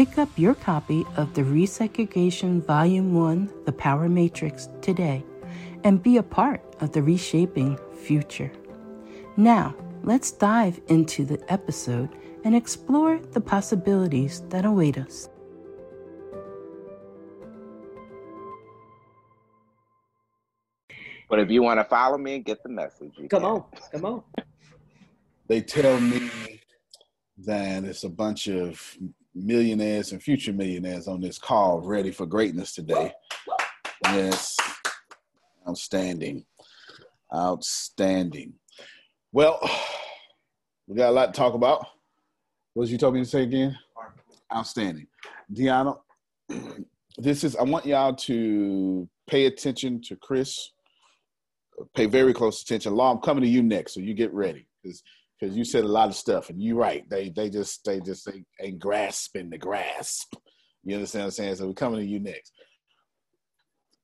Pick up your copy of the Resegregation Volume 1 The Power Matrix today and be a part of the reshaping future. Now, let's dive into the episode and explore the possibilities that await us. But if you want to follow me and get the message, come can. on, come on. They tell me that it's a bunch of millionaires and future millionaires on this call ready for greatness today. Yes, outstanding. Outstanding. Well, we got a lot to talk about. What did you told me to say again? Outstanding. Deanna, this is, I want y'all to pay attention to Chris. Pay very close attention. Law, I'm coming to you next, so you get ready. Because because you said a lot of stuff, and you're right. They they just they just they ain't grasping the grasp. You understand what I'm saying? So we're coming to you next.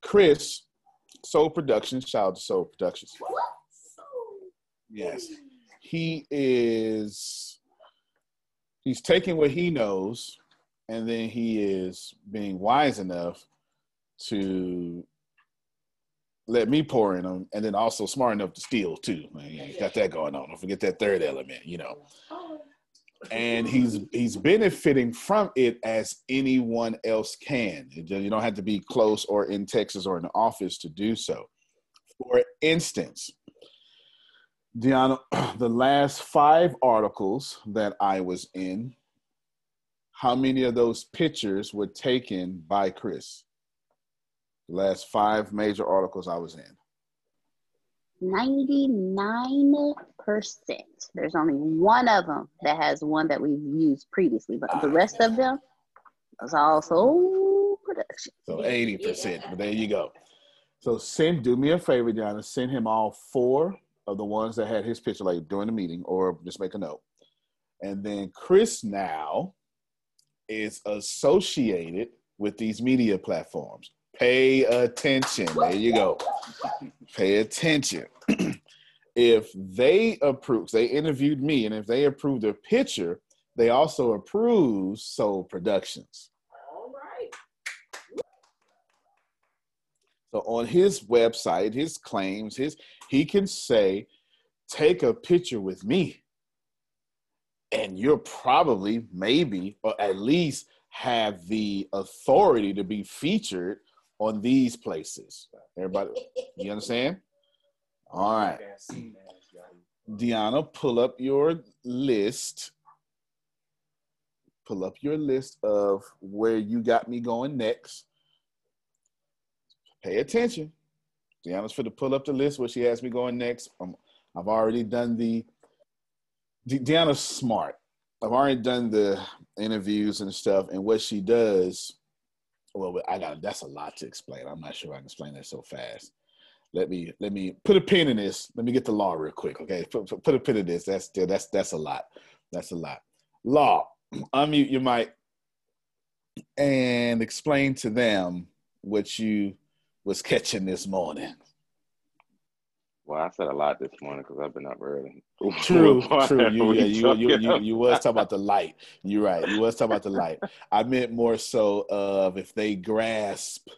Chris, Soul Productions, shout out to Soul Productions. Yes. He is he's taking what he knows and then he is being wise enough to let me pour in them, and then also smart enough to steal too. Man, got that going on. Don't forget that third element, you know. And he's he's benefiting from it as anyone else can. You don't have to be close or in Texas or in the office to do so. For instance, Deanna, the last five articles that I was in, how many of those pictures were taken by Chris? The last five major articles I was in? 99%. There's only one of them that has one that we've used previously, but the rest of them is also production. So 80%. But there you go. So send, do me a favor, Diana, send him all four of the ones that had his picture like during the meeting, or just make a note. And then Chris now is associated with these media platforms. Pay attention. There you go. Pay attention. if they approve, they interviewed me, and if they approve their picture, they also approve Soul Productions. All right. So on his website, his claims, his he can say, take a picture with me. And and you're probably, maybe, or at least have the authority to be featured on these places. Everybody, you understand? All right. Deanna, pull up your list. Pull up your list of where you got me going next. Pay attention. Deanna's for to pull up the list where she has me going next. Um, I've already done the. De- Deanna's smart. I've already done the interviews and stuff, and what she does. Well, I got that's a lot to explain. I'm not sure I can explain that so fast let me let me put a pin in this. Let me get the law real quick, okay? Put, put, a pin in this. That's that's that's a lot. That's a lot. Law. Unmute your mic and explain to them what you was catching this morning. Well, I said a lot this morning because I've been up early. True, true. You, yeah, you, you, you, you, was talking about the light. You're right. You was talking about the light. I meant more so of if they grasp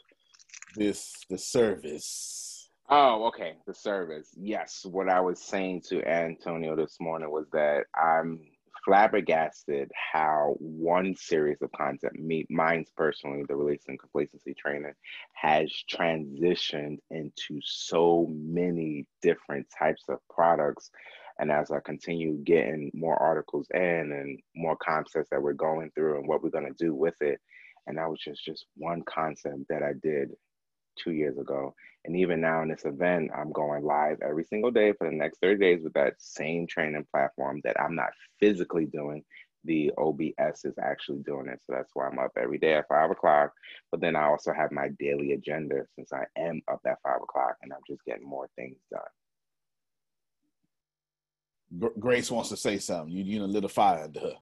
this the service Oh, okay. The service. Yes. What I was saying to Antonio this morning was that I'm flabbergasted how one series of content, me, mine's personally, the release and complacency training, has transitioned into so many different types of products. And as I continue getting more articles in and more concepts that we're going through and what we're going to do with it, and that was just just one concept that I did two years ago. And even now in this event, I'm going live every single day for the next 30 days with that same training platform that I'm not physically doing. The OBS is actually doing it. So that's why I'm up every day at five o'clock. But then I also have my daily agenda since I am up at five o'clock and I'm just getting more things done. Grace wants to say something. You you know lit a fire under her.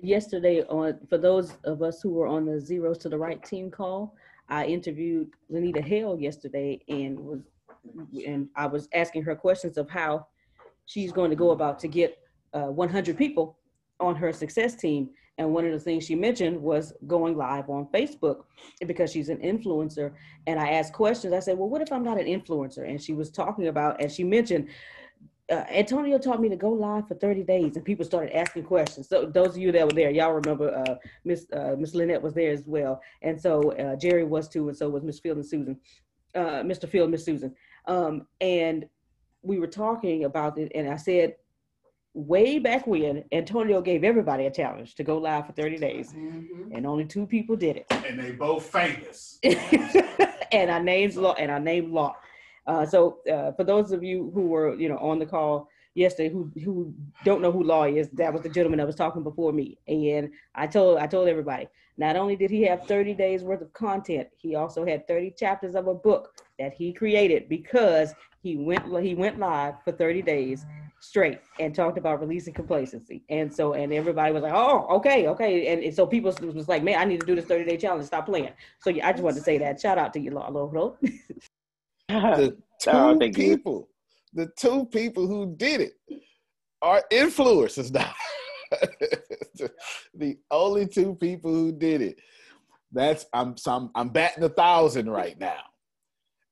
Yesterday, on for those of us who were on the zeros to the right team call, I interviewed Lenita Hale yesterday and was and I was asking her questions of how she's going to go about to get uh, 100 people on her success team. And one of the things she mentioned was going live on Facebook because she's an influencer. And I asked questions. I said, Well, what if I'm not an influencer? And she was talking about, and she mentioned uh, Antonio taught me to go live for 30 days, and people started asking questions. So those of you that were there, y'all remember uh, Miss uh, Miss Lynette was there as well, and so uh, Jerry was too, and so was Miss Field and Susan, uh, Mr. Field, Miss Susan, um, and we were talking about it, and I said, way back when, Antonio gave everybody a challenge to go live for 30 days, mm-hmm. and only two people did it, and they both famous, and our names law, and our name law. Uh, so uh, for those of you who were, you know, on the call yesterday who who don't know who Law is, that was the gentleman that was talking before me. And I told I told everybody, not only did he have 30 days worth of content, he also had 30 chapters of a book that he created because he went he went live for 30 days straight and talked about releasing complacency. And so, and everybody was like, oh, okay, okay. And, and so people was like, man, I need to do this 30 day challenge. Stop playing. So yeah, I just wanted to say that. Shout out to you, Law. Law. the two oh, people, you. the two people who did it are influencers now. the only two people who did it. That's I'm so I'm, I'm batting a thousand right now,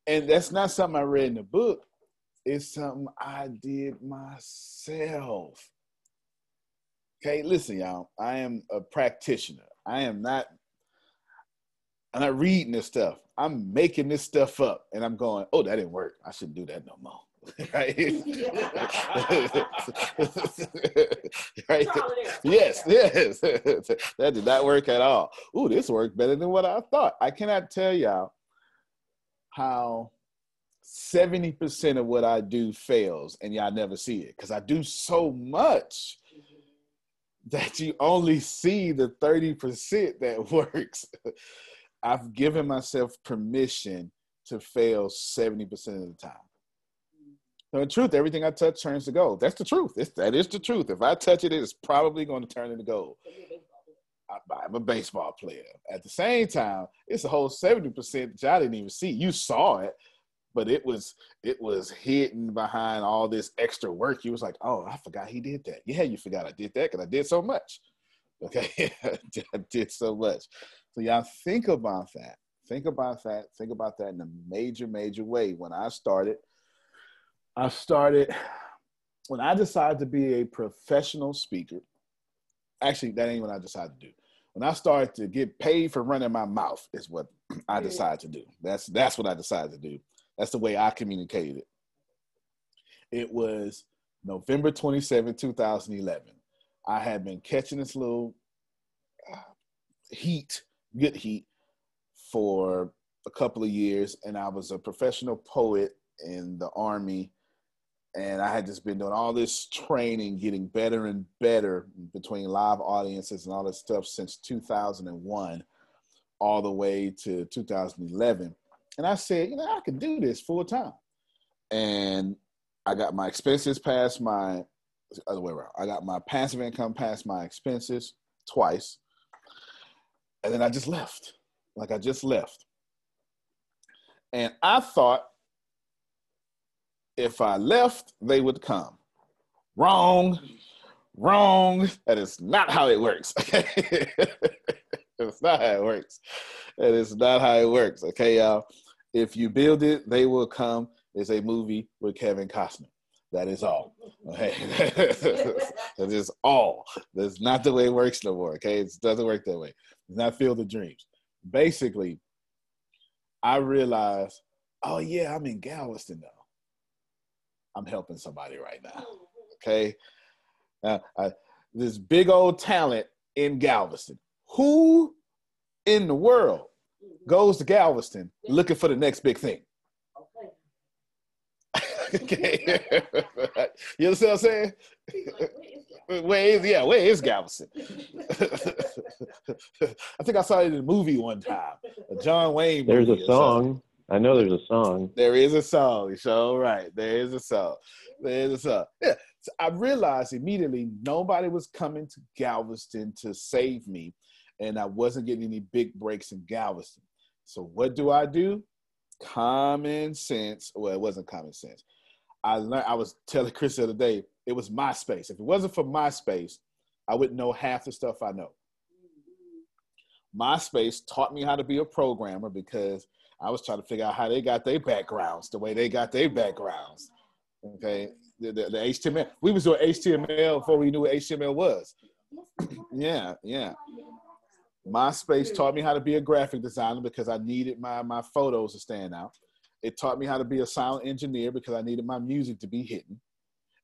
and that's not something I read in the book. It's something I did myself. Okay, listen, y'all. I am a practitioner. I am not. I'm not reading this stuff. I'm making this stuff up and I'm going, oh, that didn't work. I shouldn't do that no more. right? right? Yes, yes. that did not work at all. Ooh, this worked better than what I thought. I cannot tell y'all how 70% of what I do fails and y'all never see it because I do so much that you only see the 30% that works. I've given myself permission to fail 70% of the time. So in truth, everything I touch turns to gold. That's the truth. It's, that is the truth. If I touch it, it's probably going to turn into gold. I'm a baseball player. At the same time, it's a whole 70% that I didn't even see. You saw it, but it was it was hidden behind all this extra work. You was like, oh, I forgot he did that. Yeah, you forgot I did that because I did so much. Okay, I did so much. So y'all think about that. Think about that. Think about that in a major, major way. When I started, I started when I decided to be a professional speaker, actually, that ain't what I decided to do. When I started to get paid for running my mouth, is what I decided to do. That's that's what I decided to do. That's the way I communicated it. It was November 27, 2011. I had been catching this little uh, heat, good heat, for a couple of years, and I was a professional poet in the army and I had just been doing all this training, getting better and better between live audiences and all this stuff since 2001, all the way to 2011. And I said, you know, I could do this full time. And I got my expenses past my other way around. I got my passive income past my expenses twice. And then I just left. Like I just left. And I thought if I left, they would come. Wrong, wrong. That is not how it works. Okay, it's not how it works. That is not how it works. Okay, y'all. If you build it, they will come. It's a movie with Kevin Costner. That is all. Okay, that is all. That's not the way it works no more. Okay, it doesn't work that way. It's not Field of Dreams. Basically, I realized, oh yeah, I'm in Galveston though. I'm helping somebody right now. Okay. Uh, I, this big old talent in Galveston. Who in the world goes to Galveston looking for the next big thing? okay. you understand what I'm saying? Where is yeah? Where is Galveston? I think I saw it in a movie one time, a John Wayne. There's a song. I know there's a song. There is a song. You So right, there is a song. There is a song. Yeah. So I realized immediately nobody was coming to Galveston to save me, and I wasn't getting any big breaks in Galveston. So what do I do? Common sense. Well, it wasn't common sense. I learned. I was telling Chris the other day. It was MySpace. If it wasn't for MySpace, I wouldn't know half the stuff I know. MySpace taught me how to be a programmer because I was trying to figure out how they got their backgrounds, the way they got their backgrounds. Okay, the, the, the HTML. We was doing HTML before we knew what HTML was. yeah, yeah. MySpace taught me how to be a graphic designer because I needed my my photos to stand out. It taught me how to be a sound engineer because I needed my music to be hidden.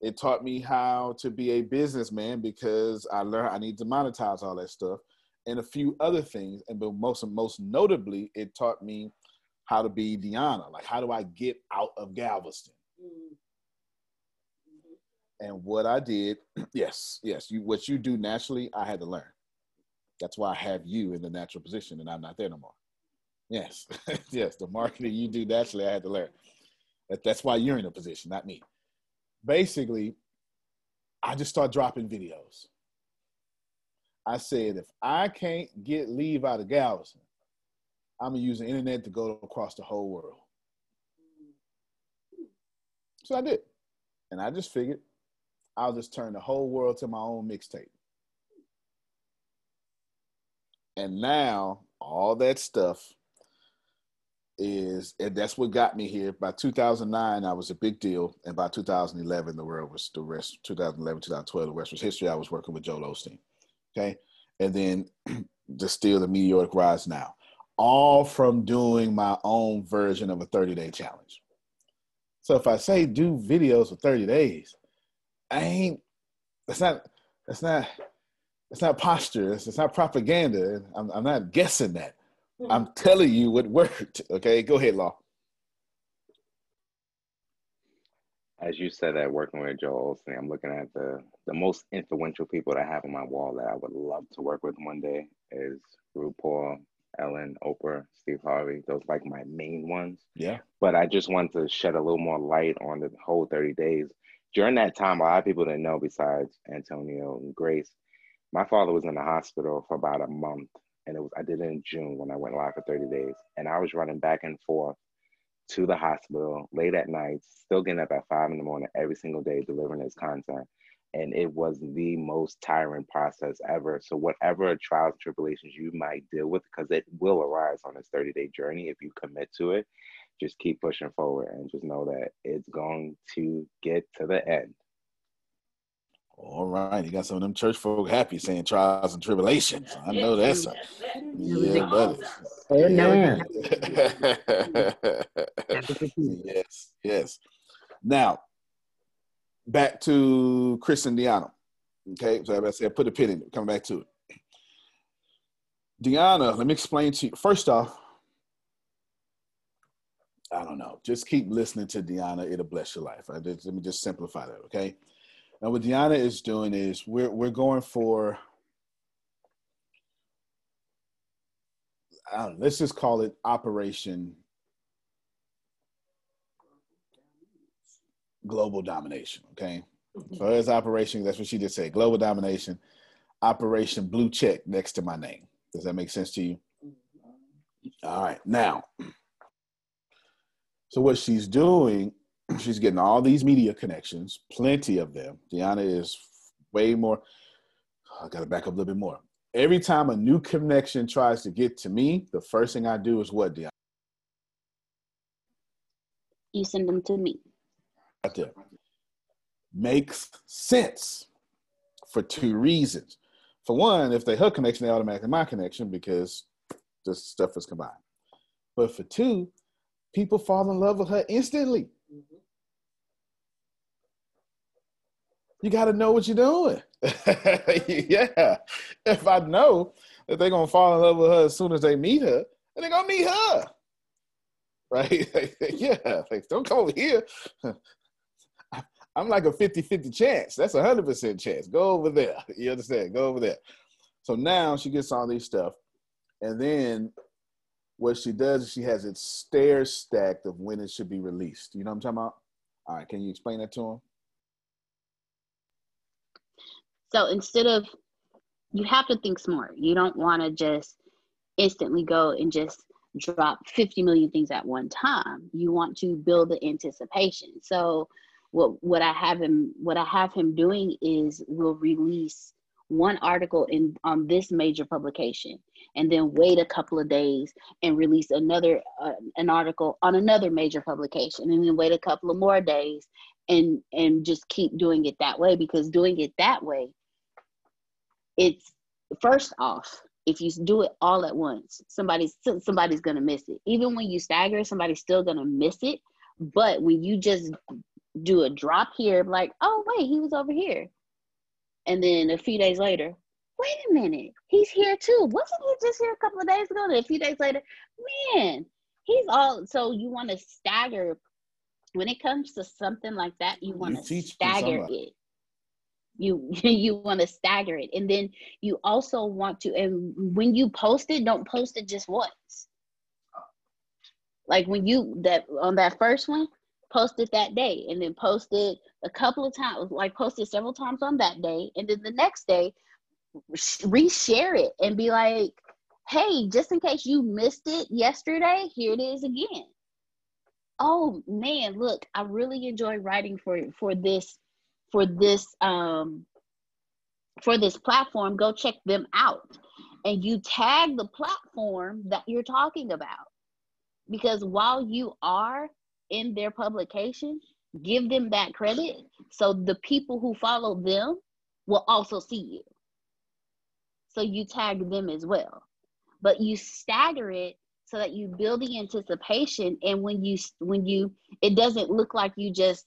It taught me how to be a businessman because I learned I need to monetize all that stuff and a few other things. And but most most notably, it taught me how to be Deanna. Like, how do I get out of Galveston? Mm-hmm. And what I did, yes, yes, you what you do naturally, I had to learn. That's why I have you in the natural position, and I'm not there no more. Yes, yes, the marketing you do naturally, I had to learn. That, that's why you're in a position, not me. Basically, I just start dropping videos. I said, if I can't get leave out of Galveston, I'm gonna use the internet to go across the whole world. So I did. And I just figured I'll just turn the whole world to my own mixtape. And now all that stuff is, and that's what got me here. By 2009, I was a big deal. And by 2011, the world was the rest, 2011, 2012, the rest was history. I was working with Joel Osteen. Okay. And then just still the meteoric rise now all from doing my own version of a 30 day challenge. So if I say do videos for 30 days, I ain't, that's not, that's not, it's not posture. It's, it's not propaganda. I'm, I'm not guessing that. Mm-hmm. I'm telling you what worked. Okay, go ahead, Law. As you said that working with Joel Osteen, I'm looking at the the most influential people that I have on my wall that I would love to work with one day is RuPaul, Ellen, Oprah, Steve Harvey. Those like my main ones. Yeah. But I just want to shed a little more light on the whole 30 days. During that time, a lot of people didn't know besides Antonio and Grace. My father was in the hospital for about a month. And it was I did it in June when I went live for 30 days. And I was running back and forth to the hospital late at night, still getting up at five in the morning every single day delivering this content and it was the most tiring process ever. So whatever trials and tribulations you might deal with, because it will arise on this 30 day journey if you commit to it, just keep pushing forward and just know that it's going to get to the end. All right, you got some of them church folk happy saying trials and tribulations. I know that's a, yeah, buddy. Amen. yes, yes. Now, back to Chris and Deanna. Okay, so I said, put a pin in it. Coming back to it. Deanna, let me explain to you. First off, I don't know. Just keep listening to Deanna. It'll bless your life. I let me just simplify that. Okay. Now, what Deanna is doing is we're we're going for. I don't know, let's just call it Operation Global Domination. Okay. So mm-hmm. as Operation, that's what she just said. Global Domination, Operation Blue Check next to my name. Does that make sense to you? Mm-hmm. All right. Now, so what she's doing, she's getting all these media connections, plenty of them. Deanna is way more. I got to back up a little bit more. Every time a new connection tries to get to me, the first thing I do is what, Deanna? You send them to me. Right there. Makes sense for two reasons. For one, if they her connection, they automatically my connection because this stuff is combined. But for two, people fall in love with her instantly. You got to know what you're doing. yeah. If I know that they're going to fall in love with her as soon as they meet her, then they're going to meet her. Right? yeah. Like, don't come over here. I'm like a 50 50 chance. That's a 100% chance. Go over there. You understand? Go over there. So now she gets all these stuff. And then what she does is she has it stair stacked of when it should be released. You know what I'm talking about? All right, can you explain that to him? So instead of, you have to think smart. You don't want to just instantly go and just drop 50 million things at one time. You want to build the anticipation. So what what I have him what I have him doing is we'll release one article in on this major publication and then wait a couple of days and release another uh, an article on another major publication and then wait a couple of more days and and just keep doing it that way because doing it that way it's first off if you do it all at once somebody's somebody's going to miss it even when you stagger somebody's still going to miss it but when you just do a drop here like oh wait he was over here and then a few days later, wait a minute, he's here too. Wasn't he just here a couple of days ago? And a few days later, man, he's all. So you want to stagger when it comes to something like that. You want to stagger it. You you want to stagger it, and then you also want to. And when you post it, don't post it just once. Like when you that on that first one, post it that day, and then post it a couple of times, like posted several times on that day, and then the next day, reshare it and be like, "Hey, just in case you missed it yesterday, here it is again." Oh man, look, I really enjoy writing for for this for this um for this platform. Go check them out, and you tag the platform that you're talking about because while you are in their publication, give them that credit so the people who follow them will also see you. So you tag them as well. But you stagger it so that you build the anticipation and when you when you it doesn't look like you just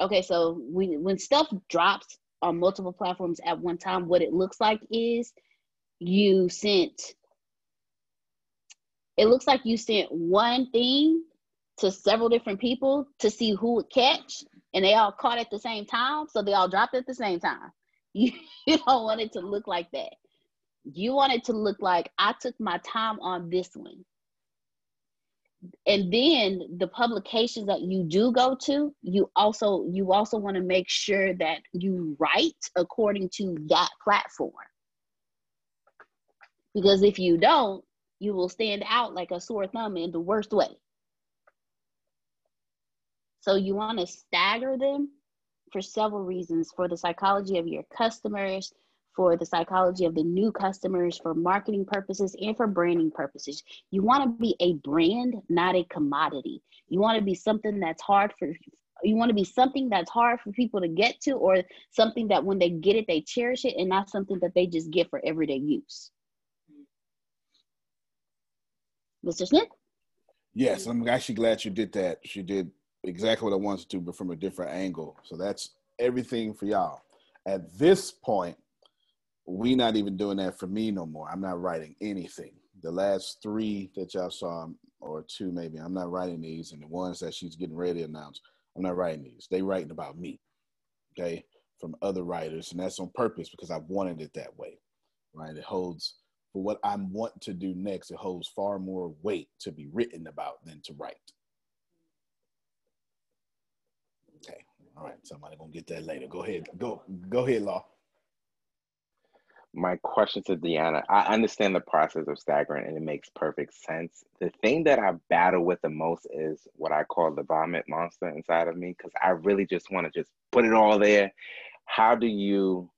okay so when when stuff drops on multiple platforms at one time what it looks like is you sent it looks like you sent one thing to several different people to see who would catch, and they all caught at the same time, so they all dropped at the same time. You, you don't want it to look like that. You want it to look like I took my time on this one. And then the publications that you do go to, you also you also want to make sure that you write according to that platform. Because if you don't, you will stand out like a sore thumb in the worst way. So you want to stagger them for several reasons for the psychology of your customers, for the psychology of the new customers, for marketing purposes, and for branding purposes. You want to be a brand, not a commodity. You want to be something that's hard for You want to be something that's hard for people to get to, or something that when they get it, they cherish it, and not something that they just get for everyday use. Mr. Smith? Yes, I'm actually glad you did that. She did exactly what I wanted to, but from a different angle. So that's everything for y'all. At this point, we not even doing that for me no more. I'm not writing anything. The last three that y'all saw, um, or two maybe, I'm not writing these, and the ones that she's getting ready to announce, I'm not writing these. They writing about me, okay, from other writers, and that's on purpose because I wanted it that way, right? It holds for what I want to do next. It holds far more weight to be written about than to write. Okay, all right. Somebody gonna get that later. Go ahead. Go. Go ahead, Law my question to Deanna, I understand the process of staggering and it makes perfect sense. The thing that I battle with the most is what I call the vomit monster inside of me because I really just want to just put it all there. How do you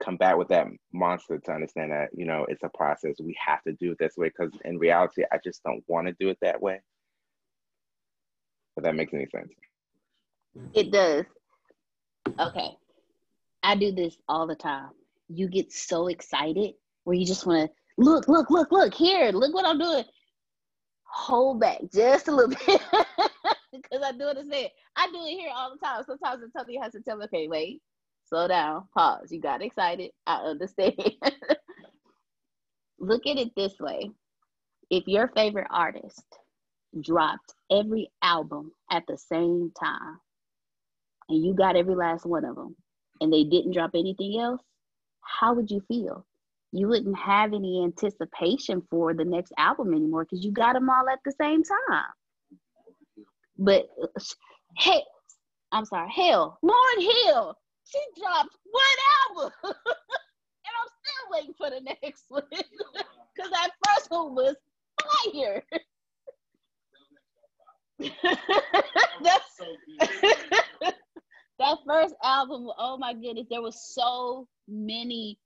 combat with that monster to understand that, you know, it's a process. We have to do it this way because in reality, I just don't want to do it that way. If that makes any sense. It does. Okay. I do this all the time you get so excited where you just want to look, look, look, look here, look what I'm doing. Hold back just a little bit because I do understand. I do it here all the time. Sometimes Antonio has to tell me, okay, wait, slow down, pause. You got excited. I understand. look at it this way if your favorite artist dropped every album at the same time and you got every last one of them and they didn't drop anything else how would you feel? You wouldn't have any anticipation for the next album anymore because you got them all at the same time. But hey, I'm sorry, hell, Lauryn Hill, she dropped one album, and I'm still waiting for the next one because that first one was fire. That's that first album, oh my goodness, there was so many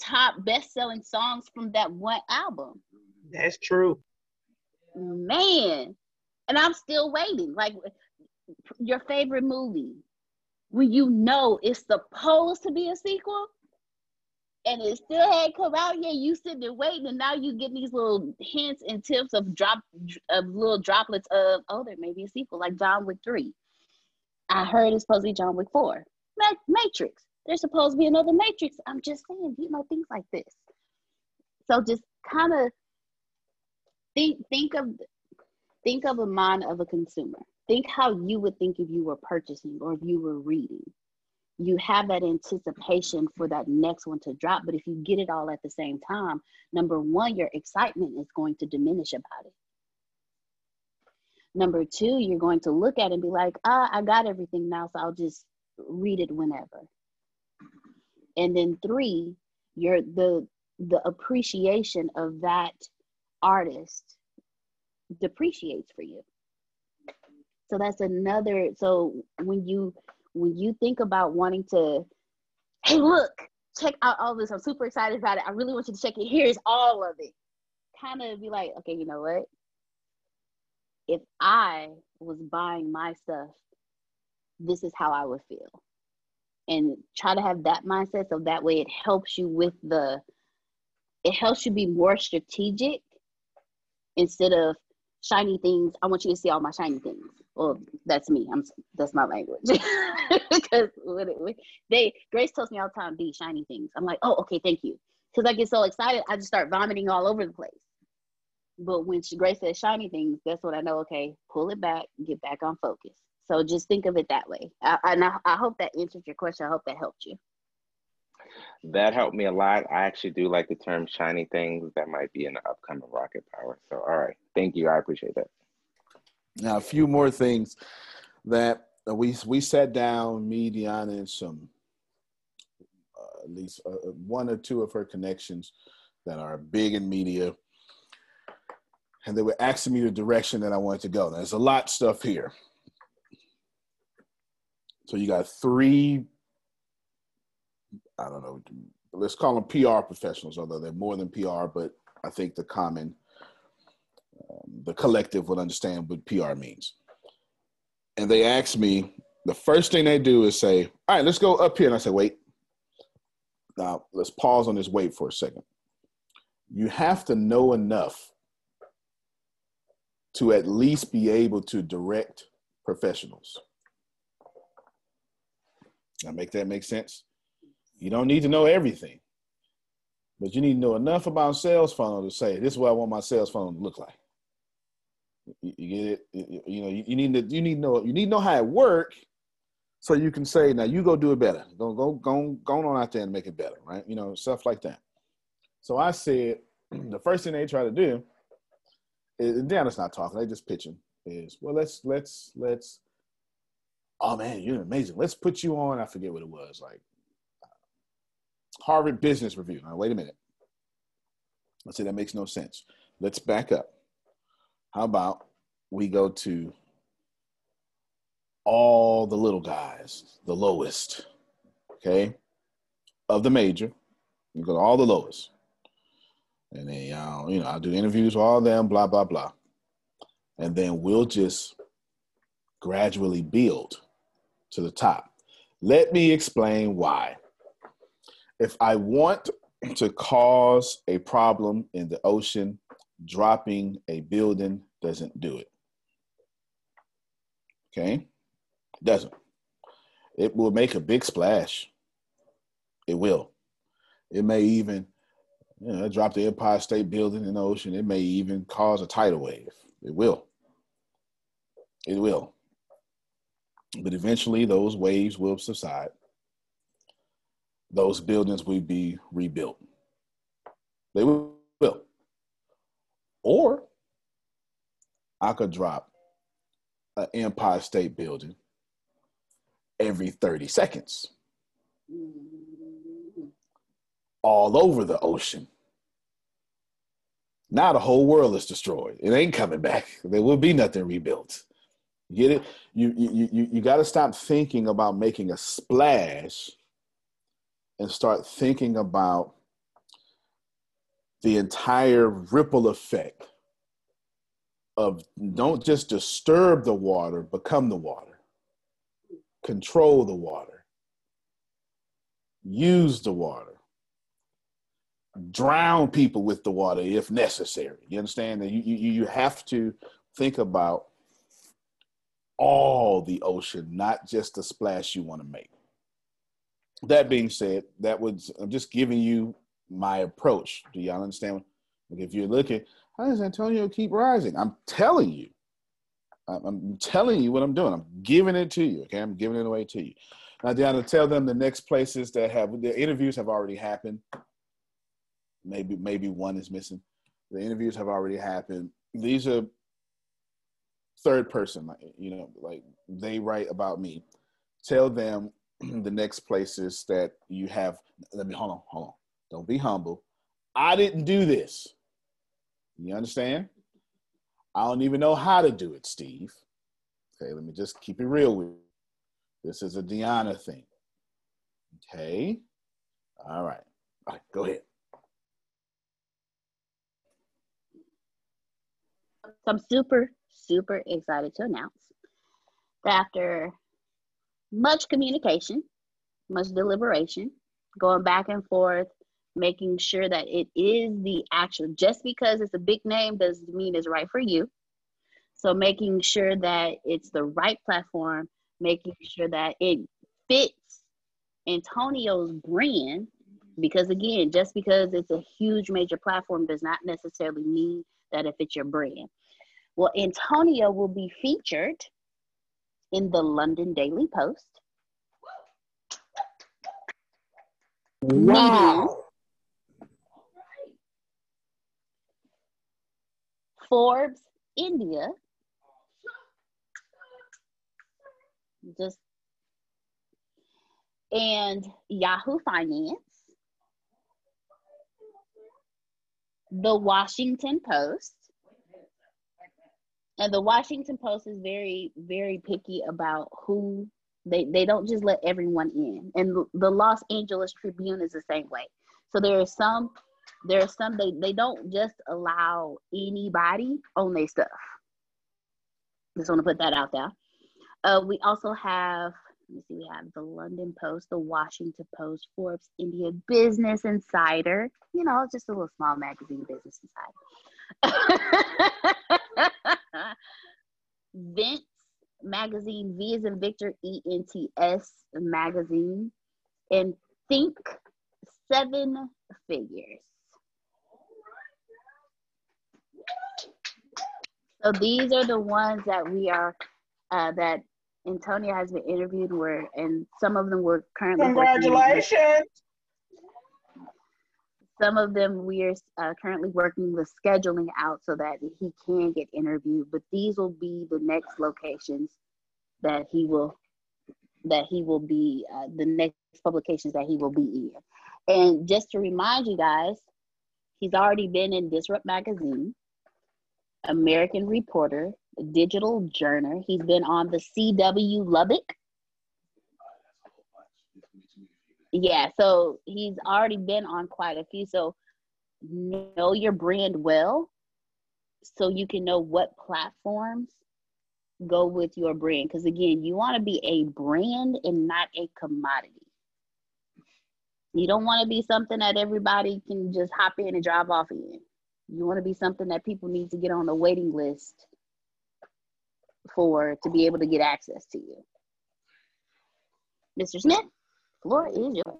top best-selling songs from that one album. That's true. Man, and I'm still waiting. Like your favorite movie, when you know it's supposed to be a sequel, and it still hadn't come out yet, you sitting there waiting, and now you get these little hints and tips of drop of little droplets of oh, there may be a sequel, like John Wick Three. I heard it's supposed to be John Wick 4. Matrix. There's supposed to be another Matrix. I'm just saying, you know, things like this. So just kind of think think of think of a mind of a consumer. Think how you would think if you were purchasing or if you were reading. You have that anticipation for that next one to drop, but if you get it all at the same time, number one, your excitement is going to diminish about it. Number two, you're going to look at it and be like, ah, I got everything now, so I'll just read it whenever. And then three, you're the the appreciation of that artist depreciates for you. So that's another so when you when you think about wanting to, hey, look, check out all this. I'm super excited about it. I really want you to check it. Here's all of it. Kind of be like, okay, you know what? If I was buying my stuff, this is how I would feel. And try to have that mindset so that way it helps you with the, it helps you be more strategic instead of shiny things. I want you to see all my shiny things. Well, that's me. I'm that's my language. because they Grace tells me all the time, "Be shiny things." I'm like, "Oh, okay, thank you." Because I get so excited, I just start vomiting all over the place. But when Grace says shiny things, that's what I know. Okay, pull it back, get back on focus. So just think of it that way. I, and I, I hope that answered your question. I hope that helped you. That helped me a lot. I actually do like the term shiny things. That might be an upcoming Rocket Power. So, all right. Thank you. I appreciate that. Now, a few more things that we we sat down, me, Deanna, and some uh, at least uh, one or two of her connections that are big in media and they were asking me the direction that I wanted to go. Now, there's a lot of stuff here. So you got three, I don't know, let's call them PR professionals, although they're more than PR, but I think the common, um, the collective would understand what PR means. And they asked me the first thing they do is say, "All right, let's go up here." And I say, "Wait." Now let's pause on this wait for a second. You have to know enough to at least be able to direct professionals. Now, make that make sense? You don't need to know everything, but you need to know enough about sales funnel to say, "This is what I want my sales funnel to look like." You, get it? You, know, you, you, need to you need to know you need to know how it work, so you can say, "Now you go do it better. Go go go go on out there and make it better." Right? You know, stuff like that. So I said, the first thing they try to do and Deanna's not talking, they just pitching is well let's let's let's oh man, you're amazing. Let's put you on, I forget what it was, like Harvard Business Review. Now wait a minute. I say that makes no sense. Let's back up. How about we go to all the little guys, the lowest, okay, of the major. You go to all the lowest and then y'all, you know, I'll do interviews with all of them, blah blah blah, and then we'll just gradually build to the top. Let me explain why. If I want to cause a problem in the ocean, dropping a building doesn't do it. Okay? It Doesn't. It will make a big splash. It will. It may even you know, drop the Empire State Building in the ocean. It may even cause a tidal wave. It will. It will. But eventually, those waves will subside. Those buildings will be rebuilt. They will. Or I could drop an Empire State Building every 30 seconds mm-hmm. All over the ocean. Now the whole world is destroyed. It ain't coming back. There will be nothing rebuilt. Get it? You you you you got to stop thinking about making a splash and start thinking about the entire ripple effect of don't just disturb the water, become the water. Control the water. Use the water drown people with the water if necessary. You understand that you, you, you have to think about all the ocean, not just the splash you want to make. That being said, that was I'm just giving you my approach. Do y'all understand? Like if you're looking, how does Antonio keep rising? I'm telling you. I'm telling you what I'm doing. I'm giving it to you. Okay, I'm giving it away to you. Now, Deanna, tell them the next places that have the interviews have already happened maybe maybe one is missing. The interviews have already happened. These are third person, you know, like they write about me. Tell them the next places that you have. Let me hold on, hold on. Don't be humble. I didn't do this. You understand? I don't even know how to do it, Steve. Okay, let me just keep it real with you. This is a Deanna thing. Okay. All right. All right, go ahead. So I'm super, super excited to announce that after much communication, much deliberation, going back and forth, making sure that it is the actual, just because it's a big name doesn't mean it's right for you. So making sure that it's the right platform, making sure that it fits Antonio's brand, because again, just because it's a huge major platform does not necessarily mean that if it's your brand. Well, Antonio will be featured in the London Daily Post. Wow. Forbes India. Just and Yahoo Finance. The Washington Post and the Washington Post is very, very picky about who they they don't just let everyone in. And the Los Angeles Tribune is the same way. So there are some there are some they, they don't just allow anybody on their stuff. Just want to put that out there. Uh, we also have, let me see, we have the London Post, the Washington Post, Forbes, India Business Insider. You know, just a little small magazine, Business Insider. Vents magazine, V is in Victor, E N T S magazine, and Think Seven Figures. So these are the ones that we are uh, that Antonio has been interviewed where, and some of them were currently Congratulations. some of them we are uh, currently working the scheduling out so that he can get interviewed. But these will be the next locations that he will that he will be uh, the next publications that he will be in. And just to remind you guys, he's already been in Disrupt Magazine, American Reporter, Digital Journal. He's been on the CW Lubbock. Yeah, so he's already been on quite a few. So know your brand well so you can know what platforms go with your brand. Because again, you want to be a brand and not a commodity. You don't want to be something that everybody can just hop in and drive off in. You want to be something that people need to get on the waiting list for to be able to get access to you. Mr. Smith, floor is yours.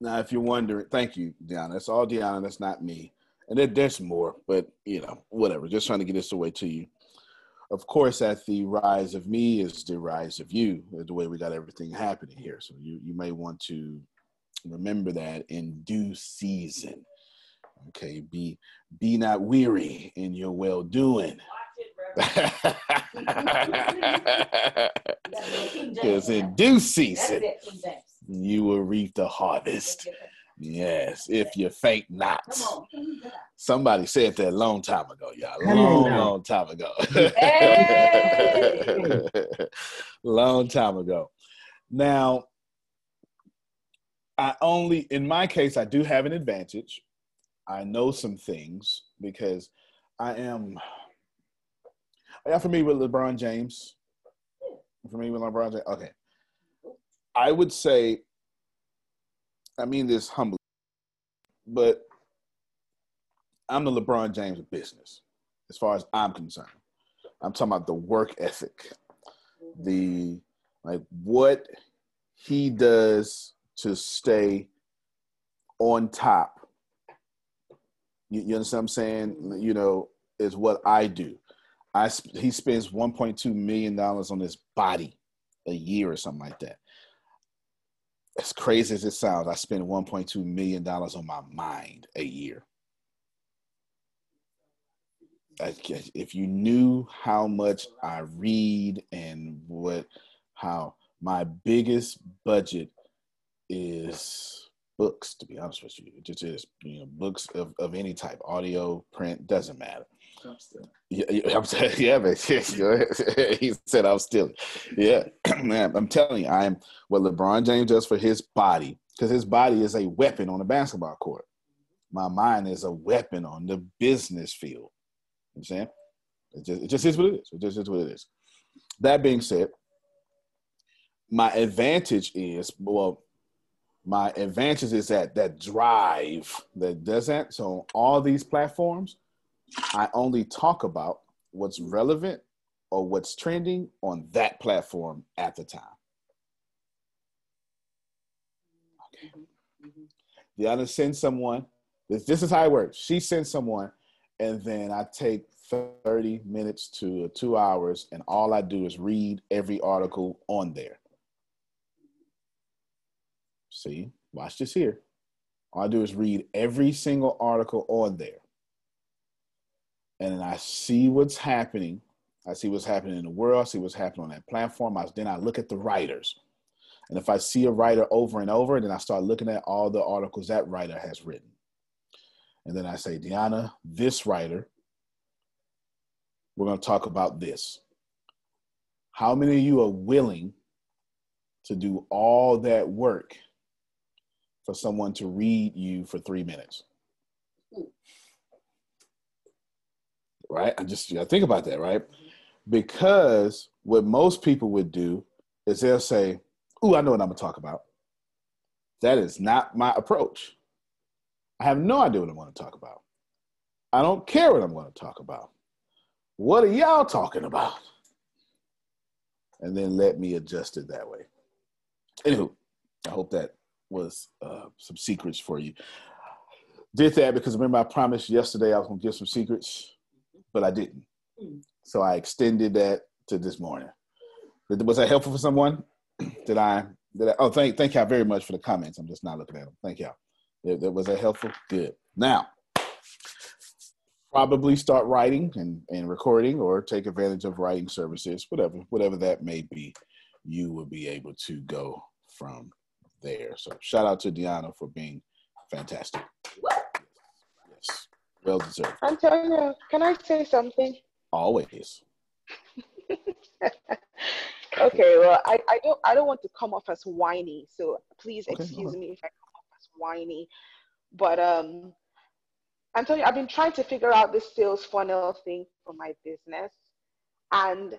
Now, if you're wondering, thank you, Deanna. That's all Deanna. That's not me. And there, there's more, but you know, whatever. Just trying to get this away to you. Of course, at the rise of me is the rise of you. Uh, the way we got everything happening here. So you you may want to remember that in due season. Okay, be be not weary in your well doing. Because in due season, you will reap the harvest. Yes, if you faint not. Somebody said that a long time ago, y'all. Long, long time ago. Hey! long time ago. Now, I only, in my case, I do have an advantage. I know some things because I am. Are y'all familiar with LeBron James? Familiar with LeBron James? Okay. I would say, I mean this humbly, but I'm the LeBron James of business, as far as I'm concerned. I'm talking about the work ethic, the like what he does to stay on top. You, you understand what I'm saying? You know, is what I do. I he spends 1.2 million dollars on his body a year or something like that. As crazy as it sounds, I spend 1.2 million dollars on my mind a year. If you knew how much I read and what how my biggest budget is books to be honest with you it just is you know books of, of any type audio print doesn't matter yeah, yeah, I'm yeah, man. he said I'm still, yeah, man. I'm telling you, I'm what LeBron James does for his body because his body is a weapon on the basketball court. My mind is a weapon on the business field. You know I'm saying it just, it just is what it is. It just is what it is. That being said, my advantage is well, my advantage is that that drive that does that. So all these platforms, I only talk about what's relevant or what's trending on that platform at the time. Okay. The other send someone. This, this is how it works. She sends someone, and then I take 30 minutes to two hours, and all I do is read every article on there. See, watch this here. All I do is read every single article on there. And I see what's happening. I see what's happening in the world. I see what's happening on that platform. I, then I look at the writers. And if I see a writer over and over, then I start looking at all the articles that writer has written. And then I say, Deanna, this writer, we're going to talk about this. How many of you are willing to do all that work for someone to read you for three minutes? Right? I just I think about that, right? Because what most people would do is they'll say, Ooh, I know what I'm gonna talk about. That is not my approach. I have no idea what I'm gonna talk about. I don't care what I'm gonna talk about. What are y'all talking about? And then let me adjust it that way. Anywho, I hope that was uh, some secrets for you. Did that because remember I promised yesterday I was gonna give some secrets, but I didn't. Hmm. So I extended that to this morning. Was that helpful for someone? Did I? Did I? Oh, thank thank y'all very much for the comments. I'm just not looking at them. Thank y'all. That, was that helpful. Good. Now, probably start writing and, and recording, or take advantage of writing services, whatever whatever that may be. You will be able to go from there. So shout out to Deanna for being fantastic. Well deserved. Antonio, can I say something? Always. okay, well, I, I don't I don't want to come off as whiny, so please Okay, excuse okay. me if I come off as whiny. But um, Antonio, I've been trying to figure out this sales funnel thing for my business, and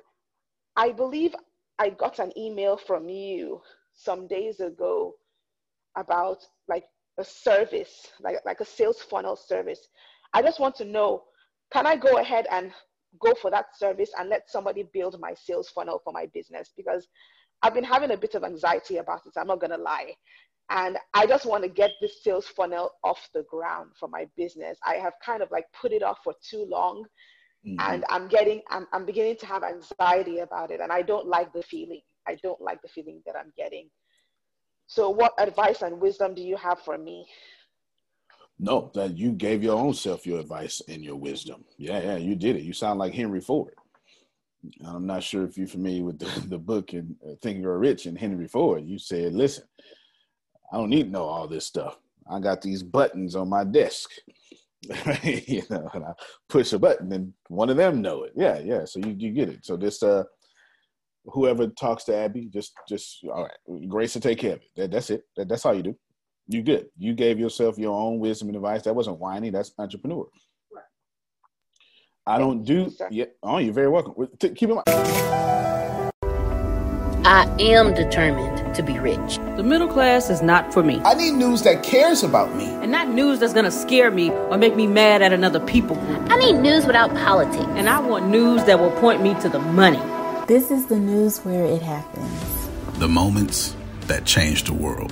I believe I got an email from you some days ago about like a service, like like a sales funnel service. I just want to know, can I go ahead and go for that service and let somebody build my sales funnel for my business? Because I've been having a bit of anxiety about it. I'm not gonna lie. And I just want to get this sales funnel off the ground for my business. I have kind of like put it off for too long Mhm. and I'm getting I'm, I'm beginning to have anxiety about it and I don't like the feeling. I don't like the feeling that I'm getting. So what advice and wisdom do you have for me? No, that you gave your own self your advice and your wisdom. Yeah, yeah, you did it. You sound like Henry Ford. I'm not sure if you're familiar with the, the book and uh, Think and Grow Rich and Henry Ford. You said, listen, I don't need to know all this stuff. I got these buttons on my desk. you know, and I push a button and one of them know it. Yeah, yeah. So you, you get it. So this uh whoever talks to Abby, just just all right. Grace to take care of it. That, that's it. That, that's all you do. You good. You gave yourself your own wisdom and advice. That wasn't whiny. That's entrepreneur. I don't do. Yeah. Oh, you're very welcome. Keep in mind. I am determined to be rich. The middle class is not for me. I need news that cares about me. And not news that's gonna scare me or make me mad at another people group. I need news without politics. And I want news that will point me to the money. This is the news where it happens. The moments that change the world.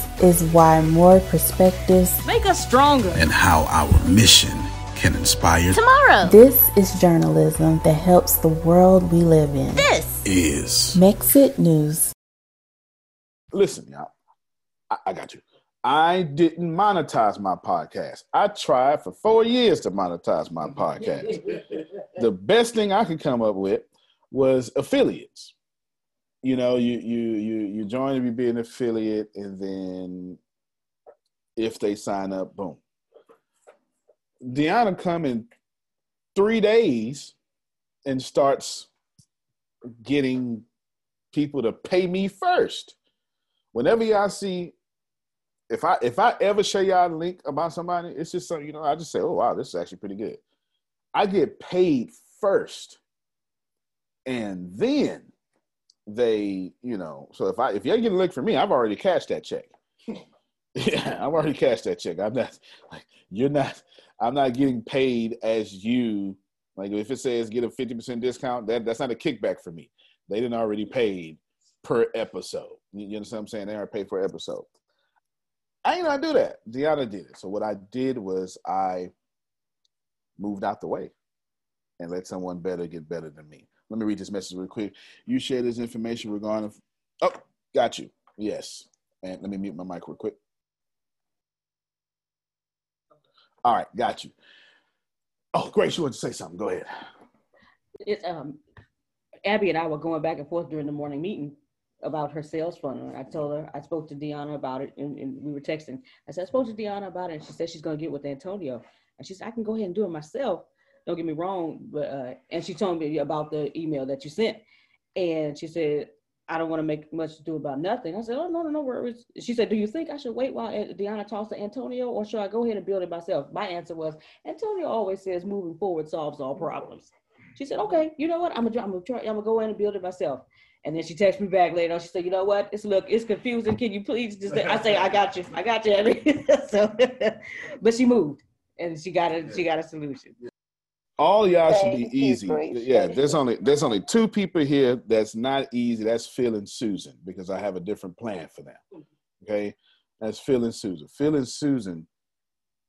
is why more perspectives. Make us stronger. and how our mission can inspire Tomorrow. This is journalism that helps the world we live in. This. is Mexit News. Listen, y'all. I, I got you. I didn't monetize my podcast. I tried for four years to monetize my podcast. the best thing I could come up with was affiliates. You know, you you you you join to be an affiliate, and then if they sign up, boom. Deanna come in three days and starts getting people to pay me first. Whenever y'all see, if I if I ever show y'all a link about somebody, it's just something you know. I just say, oh wow, this is actually pretty good. I get paid first, and then they, you know. So if I if y'all get a link from me, I've already cashed that check. yeah, I've already cashed that check. I'm not like you're not. I'm not getting paid as you. Like if it says get a fifty percent discount, that that's not a kickback for me. They didn't already paid per episode. You, you understand what I'm saying? They are paid per episode. I ain't gonna do that. Deanna did it. So what I did was I moved out the way and let someone better get better than me. Let me read this message real quick. You share this information regarding. Oh, got you. Yes. And let me mute my mic real quick. All right, got you. Oh, Grace, you want to say something? Go ahead. It, um, Abby and I were going back and forth during the morning meeting about her sales funnel. I told her I spoke to Deanna about it, and, and we were texting. I said I spoke to Deanna about it, and she said she's gonna get with Antonio. And she said I can go ahead and do it myself. Don't get me wrong, but uh, and she told me about the email that you sent, and she said I don't want to make much to do about nothing. I said, oh no no no worries. She said, do you think I should wait while Deanna talks to Antonio, or should I go ahead and build it myself? My answer was Antonio always says moving forward solves all problems. She said, okay, you know what? I'm gonna, I'm gonna try, I'm gonna go in and build it myself. And then she texted me back later. She said, you know what? It's look, it's confusing. Can you please just say, I say, I got you. I got you. so, but she moved and she got a, she got a solution. All y'all should be easy. Yeah, there's only there's only two people here that's not easy. That's Phil and Susan because I have a different plan for them. Okay, that's Phil and Susan. Phil and Susan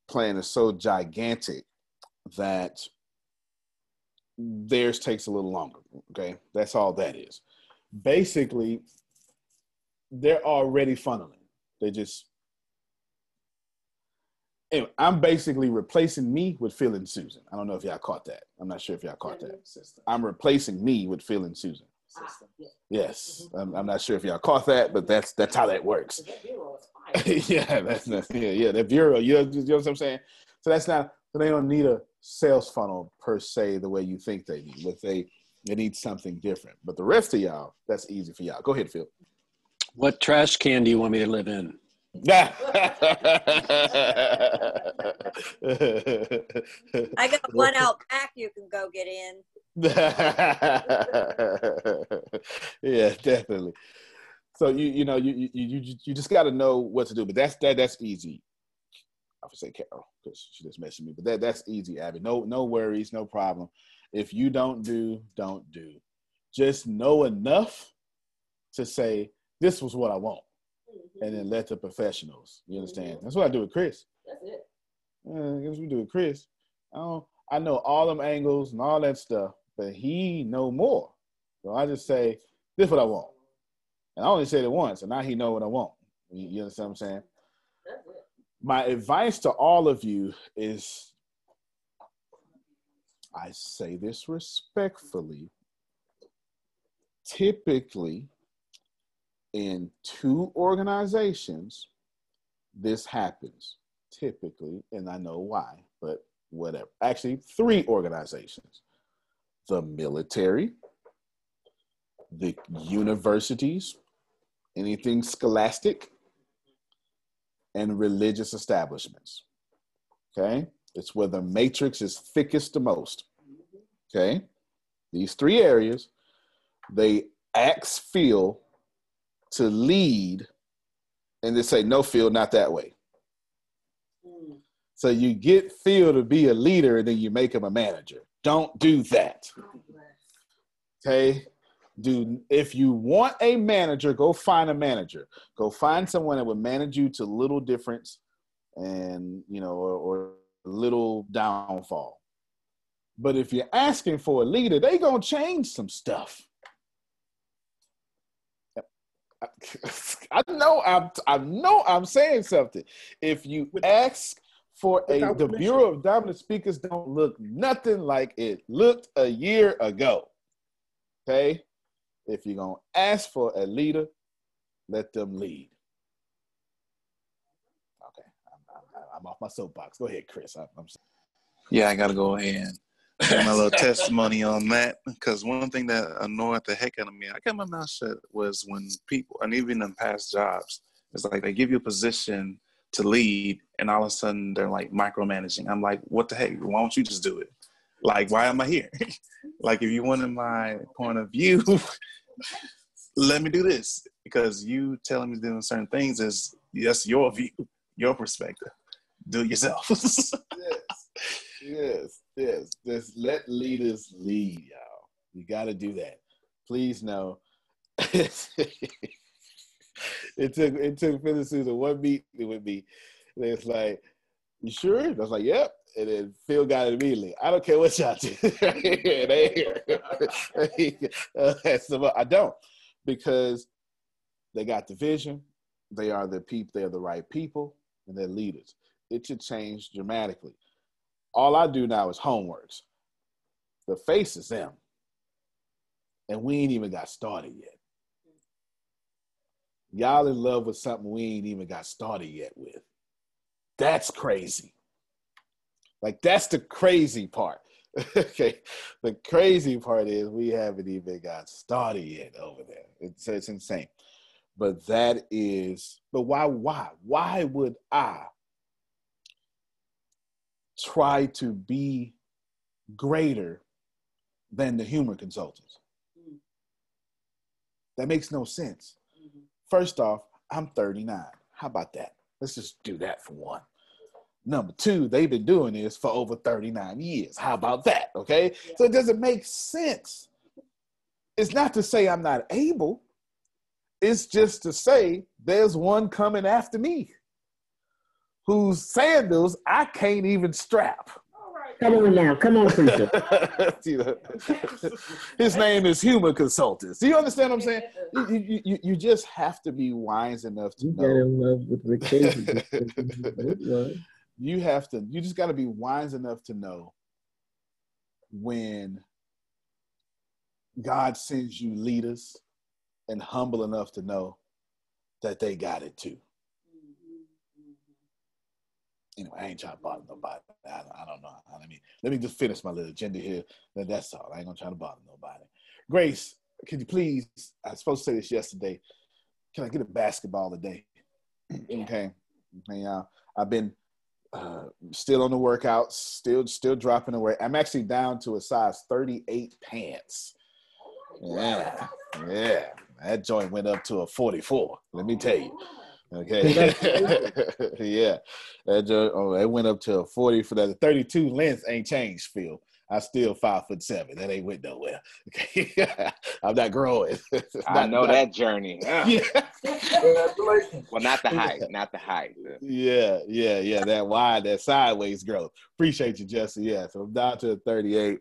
plan is so gigantic that theirs takes a little longer. Okay, that's all that is. Basically, they're already funneling. They just anyway, I'm basically replacing me with Phil and Susan. I don't know if y'all caught that. I'm not sure if y'all caught that. I'm replacing me with Phil and Susan. Yes, I'm, I'm, not sure if y'all caught that, but that's that's how that works. yeah, that's, that's yeah, yeah. That bureau, you know, you know what I'm saying. So that's not. So they don't need a sales funnel per se the way you think they need. But they they need something different. But the rest of y'all, that's easy for y'all. Go ahead, Phil. What trash can do you want me to live in? I got one out back you can go get in. yeah, definitely. So you you know you you you, you just got to know what to do, but that's that that's easy. I would say Carol because she just mentioned me, but that that's easy, Abby. No no worries, no problem. If you don't do, don't do. Just know enough to say this was what I want and then let the professionals. You understand? That's what I do with Chris. That's it. Uh, that's what we do with Chris. I don't, I know all them angles and all that stuff, but he know more. So I just say, this is what I want. And I only said it once, and now he know what I want. You, you understand what I'm saying? That's it. My advice to all of you is I say this respectfully. Typically, in two organizations, this happens typically, and I know why, but whatever. Actually, three organizations the military, the universities, anything scholastic, and religious establishments. Okay? It's where the matrix is thickest the most. Okay? These three areas, they ask Phil to lead and they say, no, Phil, not that way. Mm. So you get Phil to be a leader and then you make him a manager. Don't do that. Okay? Do if you want a manager, go find a manager. Go find someone that will manage you to little difference and you know, or, or little downfall. But if you're asking for a leader, they gonna change some stuff. I know I'm I know I'm saying something. If you ask for a the Bureau of Dominant Speakers don't look nothing like it looked a year ago. Okay? If you're gonna ask for a leader, let them lead. Okay, I'm, I'm, I'm off my soapbox. Go ahead, Chris. I'm, I'm yeah, I gotta go ahead my little testimony on that because one thing that annoyed the heck out of me, I kept my mouth shut, was when people, and even in past jobs, it's like they give you a position to lead, and all of a sudden they're like micromanaging. I'm like, what the heck? Why don't you just do it? Like, why am I here? like, if you wanted my point of view, let me do this because you telling me doing certain things is that's your view, your perspective. Do it yourself. yes, yes. Yes, just let leaders lead, y'all. You got to do that. Please know. it took it took Phil and Susan one meeting with me. And it's like, you sure? I was like, yep. And then Phil got it immediately. I don't care what y'all do. I don't because they got the vision. They are the people. They are the right people, and they're leaders. It should change dramatically. All I do now is homeworks. The face is them. And we ain't even got started yet. Y'all in love with something we ain't even got started yet with. That's crazy. Like that's the crazy part. okay. The crazy part is we haven't even got started yet over there. It's it's insane. But that is but why why? Why would I try to be greater than the humor consultants? Mm. That makes no sense. Mm-hmm. First off, I'm 39. How about that? Let's just do that for one. Number two, they've been doing this for over 39 years. How about that? Okay. Yeah. So it doesn't make sense. It's not to say I'm not able, it's just to say there's one coming after me whose sandals I can't even strap. Come on now, come on, preacher. His name is Humor Consultants. Do you understand what I'm saying? You, you, you just have to be wise enough to you know. in love with Rick you have to. You just got to be wise enough to know when God sends you leaders, and humble enough to know that they got it too anyway, I ain't trying to bother nobody. I, I don't know. I mean, let me just finish my little agenda here. That's all. I ain't gonna try to bother nobody. Grace, can you please? I was supposed to say this yesterday. Can I get a basketball today? okay. Okay. Uh, I've been uh, still on the workouts, still still dropping away. I'm actually down to a size 38 pants. Yeah, yeah. That joint went up to a 44. Let me tell you. Okay. yeah. That oh, it went up to a 40 for that. The 32 length ain't changed, Phil. I still five foot seven. That ain't went nowhere. Okay. I'm not growing. I know not, that journey. Yeah. well, not the height, not the height. Yeah, yeah, yeah. That wide, that sideways growth. Appreciate you, Jesse. Yeah. So I'm down to 38.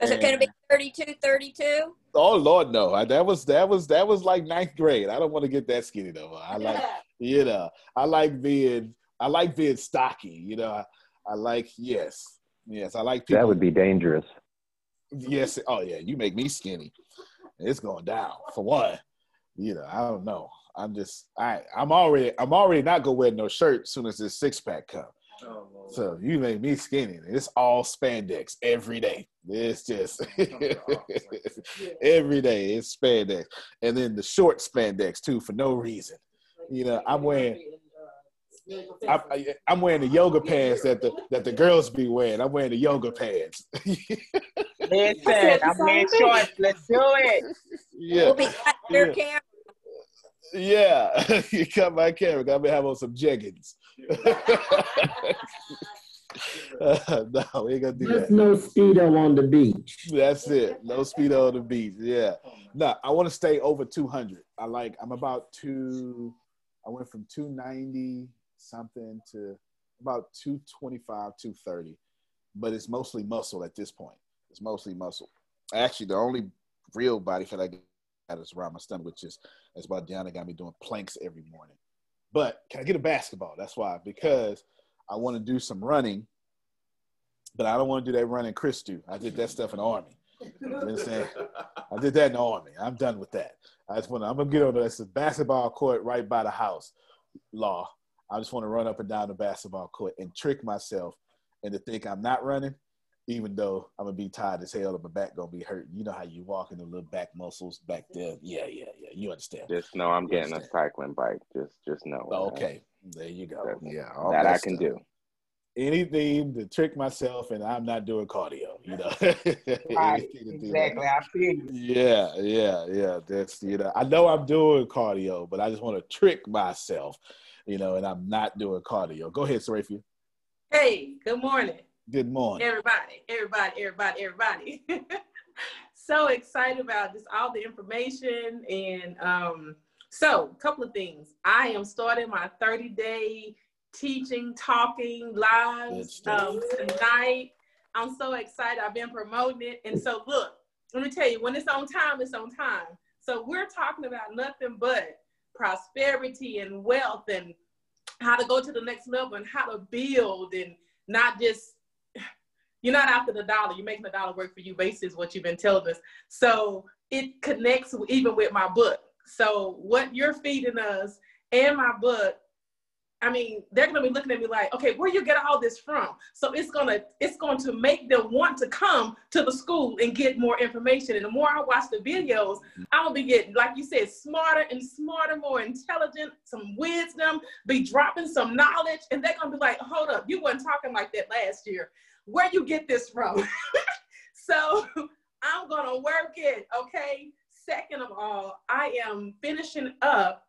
Is it going to be 32, 32? Oh Lord, no! I, that was that was that was like ninth grade. I don't want to get that skinny though. I like you know I like being I like being stocky. You know I, I like yes yes I like people. That would be dangerous. Yes. Oh yeah. You make me skinny. It's going down for one. You know I don't know. I'm just I I'm already I'm already not gonna wear no shirt as soon as this six pack comes. Oh, so you make me skinny. It's all spandex every day. It's just every day. It's spandex, and then the short spandex too for no reason. You know, I'm wearing. I'm, I'm wearing the yoga pants that the that the girls be wearing. I'm wearing the yoga pants. Listen, I'm wearing shorts. Let's do it. Yeah. We'll be your yeah. camera. Yeah, you cut my camera. I'm gonna have on some jeggings. Uh, no, we ain't gonna do There's that. no speedo on the beach. That's it. No speedo on the beach. Yeah. No, I want to stay over 200. I like. I'm about two. I went from 290 something to about 225, 230, but it's mostly muscle at this point. It's mostly muscle. Actually, the only real body fat I got is around my stomach, which is that's why Deanna got me doing planks every morning. But can I get a basketball? That's why because I want to do some running, but I don't want to do that running Chris do. I did that stuff in the army. You? I did that in the army. I'm done with that. I just want to. I'm gonna get on this basketball court right by the house. Law. I just want to run up and down the basketball court and trick myself into think I'm not running, even though I'm gonna be tired as hell and my back gonna be hurt. You know how you walk in the little back muscles back there. Yeah, yeah, yeah. You understand? Just know I'm you getting understand. a cycling bike. Just, just know. Okay. There you go. That, yeah, that, that I can do. Anything to trick myself, and I'm not doing cardio. You know, right, exactly. I feel you. Yeah, yeah, yeah. That's you know, I know I'm doing cardio, but I just want to trick myself, you know, and I'm not doing cardio. Go ahead, Sarafia. Hey, good morning. Good morning, everybody, everybody, everybody, everybody. so excited about just all the information and um so, a couple of things. I am starting my 30 day teaching, talking lives um, tonight. I'm so excited. I've been promoting it. And so, look, let me tell you, when it's on time, it's on time. So, we're talking about nothing but prosperity and wealth and how to go to the next level and how to build and not just you're not after the dollar you're making the dollar work for you basically is what you've been telling us so it connects even with my book So what you're feeding us and my book, I mean, they're gonna be looking at me like, okay, where you get all this from? So it's gonna it's going to make them want to come to the school and get more information. And the more I watch the videos, mm-hmm. I'm gonna be getting, like you said, smarter and smarter, more intelligent, some wisdom, be dropping some knowledge, and they're gonna be like, hold up, you weren't talking like that last year. Where you get this from? so I'm gonna work it, okay? Second of all, I am finishing up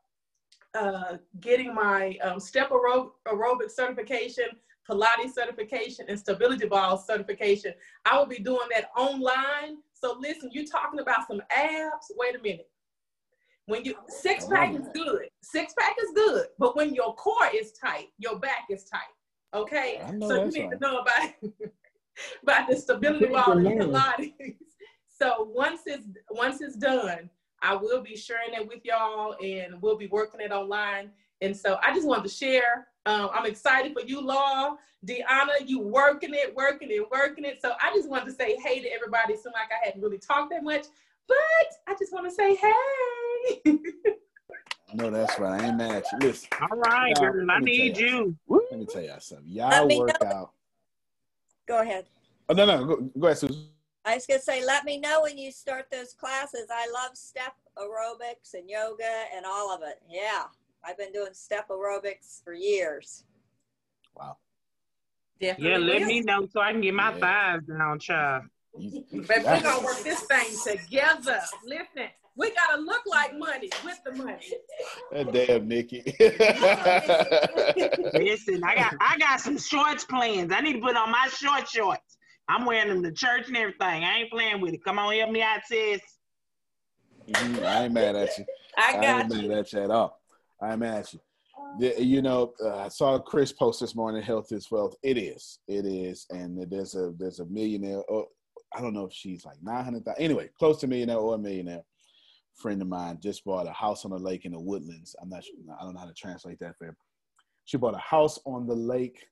uh, getting my um, step aerob- aerobic certification, Pilates certification, and stability ball certification. I will be doing that online. So listen, you talking about some abs? Wait a minute. When you six pack is good, six pack is good, but when your core is tight, your back is tight. Okay, so you need right. to know about about the stability ball. Pilates. So once it's once it's done, I will be sharing it with y'all, and we'll be working it online. And so I just wanted to share. Um, I'm excited for you, Law, Deanna. You working it, working it, working it. So I just wanted to say hey to everybody. Seemed like I hadn't really talked that much, but I just want to say hey. I know that's right. I ain't mad at you. Listen. All right, y'all, girl, I let me tell need y'all you. Let me tell y'all something. Y'all me work know. out. Go ahead. Oh no, no, go, go ahead, Susan. I was gonna say, let me know when you start those classes. I love step aerobics and yoga and all of it. Yeah, I've been doing step aerobics for years. Wow. Definitely Yeah, let me know so I can get my Yeah. thighs down, child. You- But we're gonna work this thing together. Listen, we gotta look like money with the money. That damn Nikki. Listen, I got I got some shorts plans. I need to put on my short shorts. I'm wearing them to church and everything. I ain't playing with it. Come on, help me out, sis. Mhm, I ain't mad at you. I I ain't you. mad at you at all. I ain't mad at you. The- you know, uh, I saw Chris post this morning. Health is wealth. It is. It is. And there's a there's a millionaire. Oh, I don't know if she's like nine hundred thousand. Anyway, close to millionaire or a millionaire. Friend of mine just bought a house on the lake in the woodlands. I'm not. sure I don't know how to translate that for him. She bought a house on the lake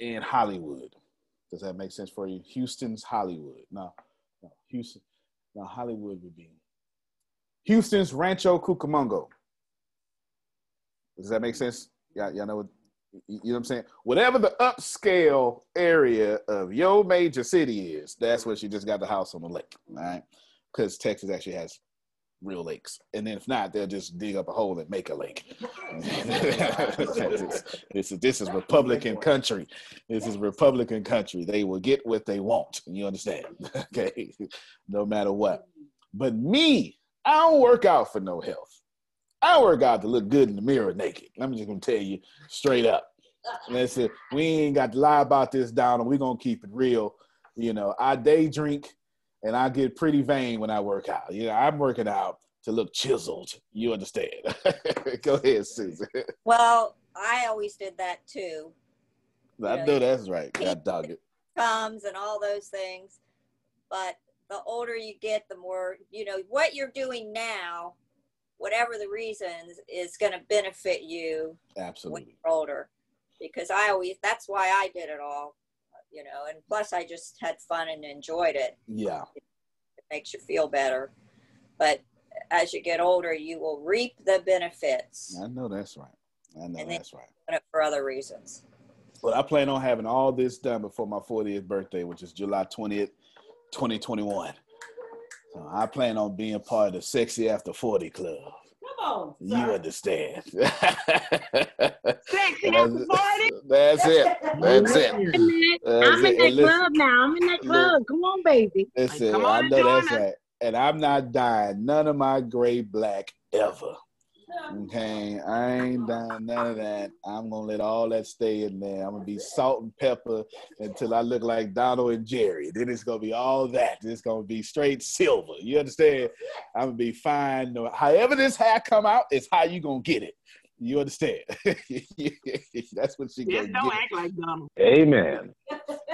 in Hollywood. Does that make sense for you? Houston's Hollywood. No, no, Houston. No, Hollywood would be Houston's Rancho Cucamonga. Does that make sense? Yeah, y'all know what you know what I'm saying? Whatever the upscale area of your major city is, that's where she just got the house on the lake. All right. Because Texas actually has real lakes. And then if not, they'll just dig up a hole and make a lake. this, is this is Republican country. This is Republican country. They will get what they want. You understand? okay. No matter what. But me, I don't work out for no health. I work out to look good in the mirror naked. I'm just gonna tell you straight up. Listen, we ain't got to lie about this Donald. we're gonna keep it real. You know, I day drink and I get pretty vain when I work out. You know, I'm working out to look chiseled. You understand? Go ahead, Susan. Well, I always did that too. I know that's right. God dog it. Comes and all those things. But the older you get, the more, you know, what you're doing now, whatever the reasons, is going to benefit you when Absolutely. you're older. Because I always, that's why I did it all, you know, and plus I just had fun and enjoyed it. Yeah. It makes you feel better. But as you get older, you will reap the benefits I know that's right. I know that's right. for other reasons. But I plan on having all this done before my 40th birthday, which is July 20th, 2021. So I plan on being part of the Sexy After 40 Club. Come on. You understand. Sexy That's- after 40. That's it. That's it. I'm That's in it. that listen- club now. I'm in that club. Come on, baby. Listen, Come I on and know that's us. right. And I'm not dying none of my gray black ever. Okay, I ain't done none of that. I'm gonna let all that stay in there. I'm gonna be salt and pepper until I look like Donald and Jerry. Then it's gonna be all that. It's gonna be straight silver. You understand? I'm gonna be fine. No, however this hair come out, is how you gonna get it. You understand? That's what she Just gonna don't get. act like Donald. Amen.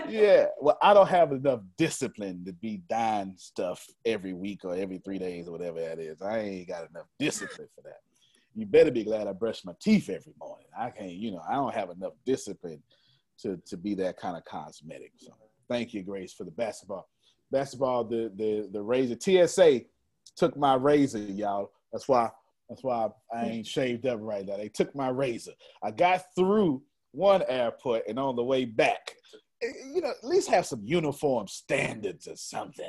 Yeah, well, I don't have enough discipline to be dying stuff every week or every three days or whatever that is. I ain't got enough discipline for that. You better be glad I brush my teeth every morning. I can't, you know, I don't have enough discipline to to be that kind of cosmetic. So thank you, Grace, for the basketball. Basketball, the the the Razor TSA took my razor, y'all. That's why. That's why I ain't shaved up right now. They took my razor. I got through one airport, and on the way back, eh, you know, at least have some uniform standards or something.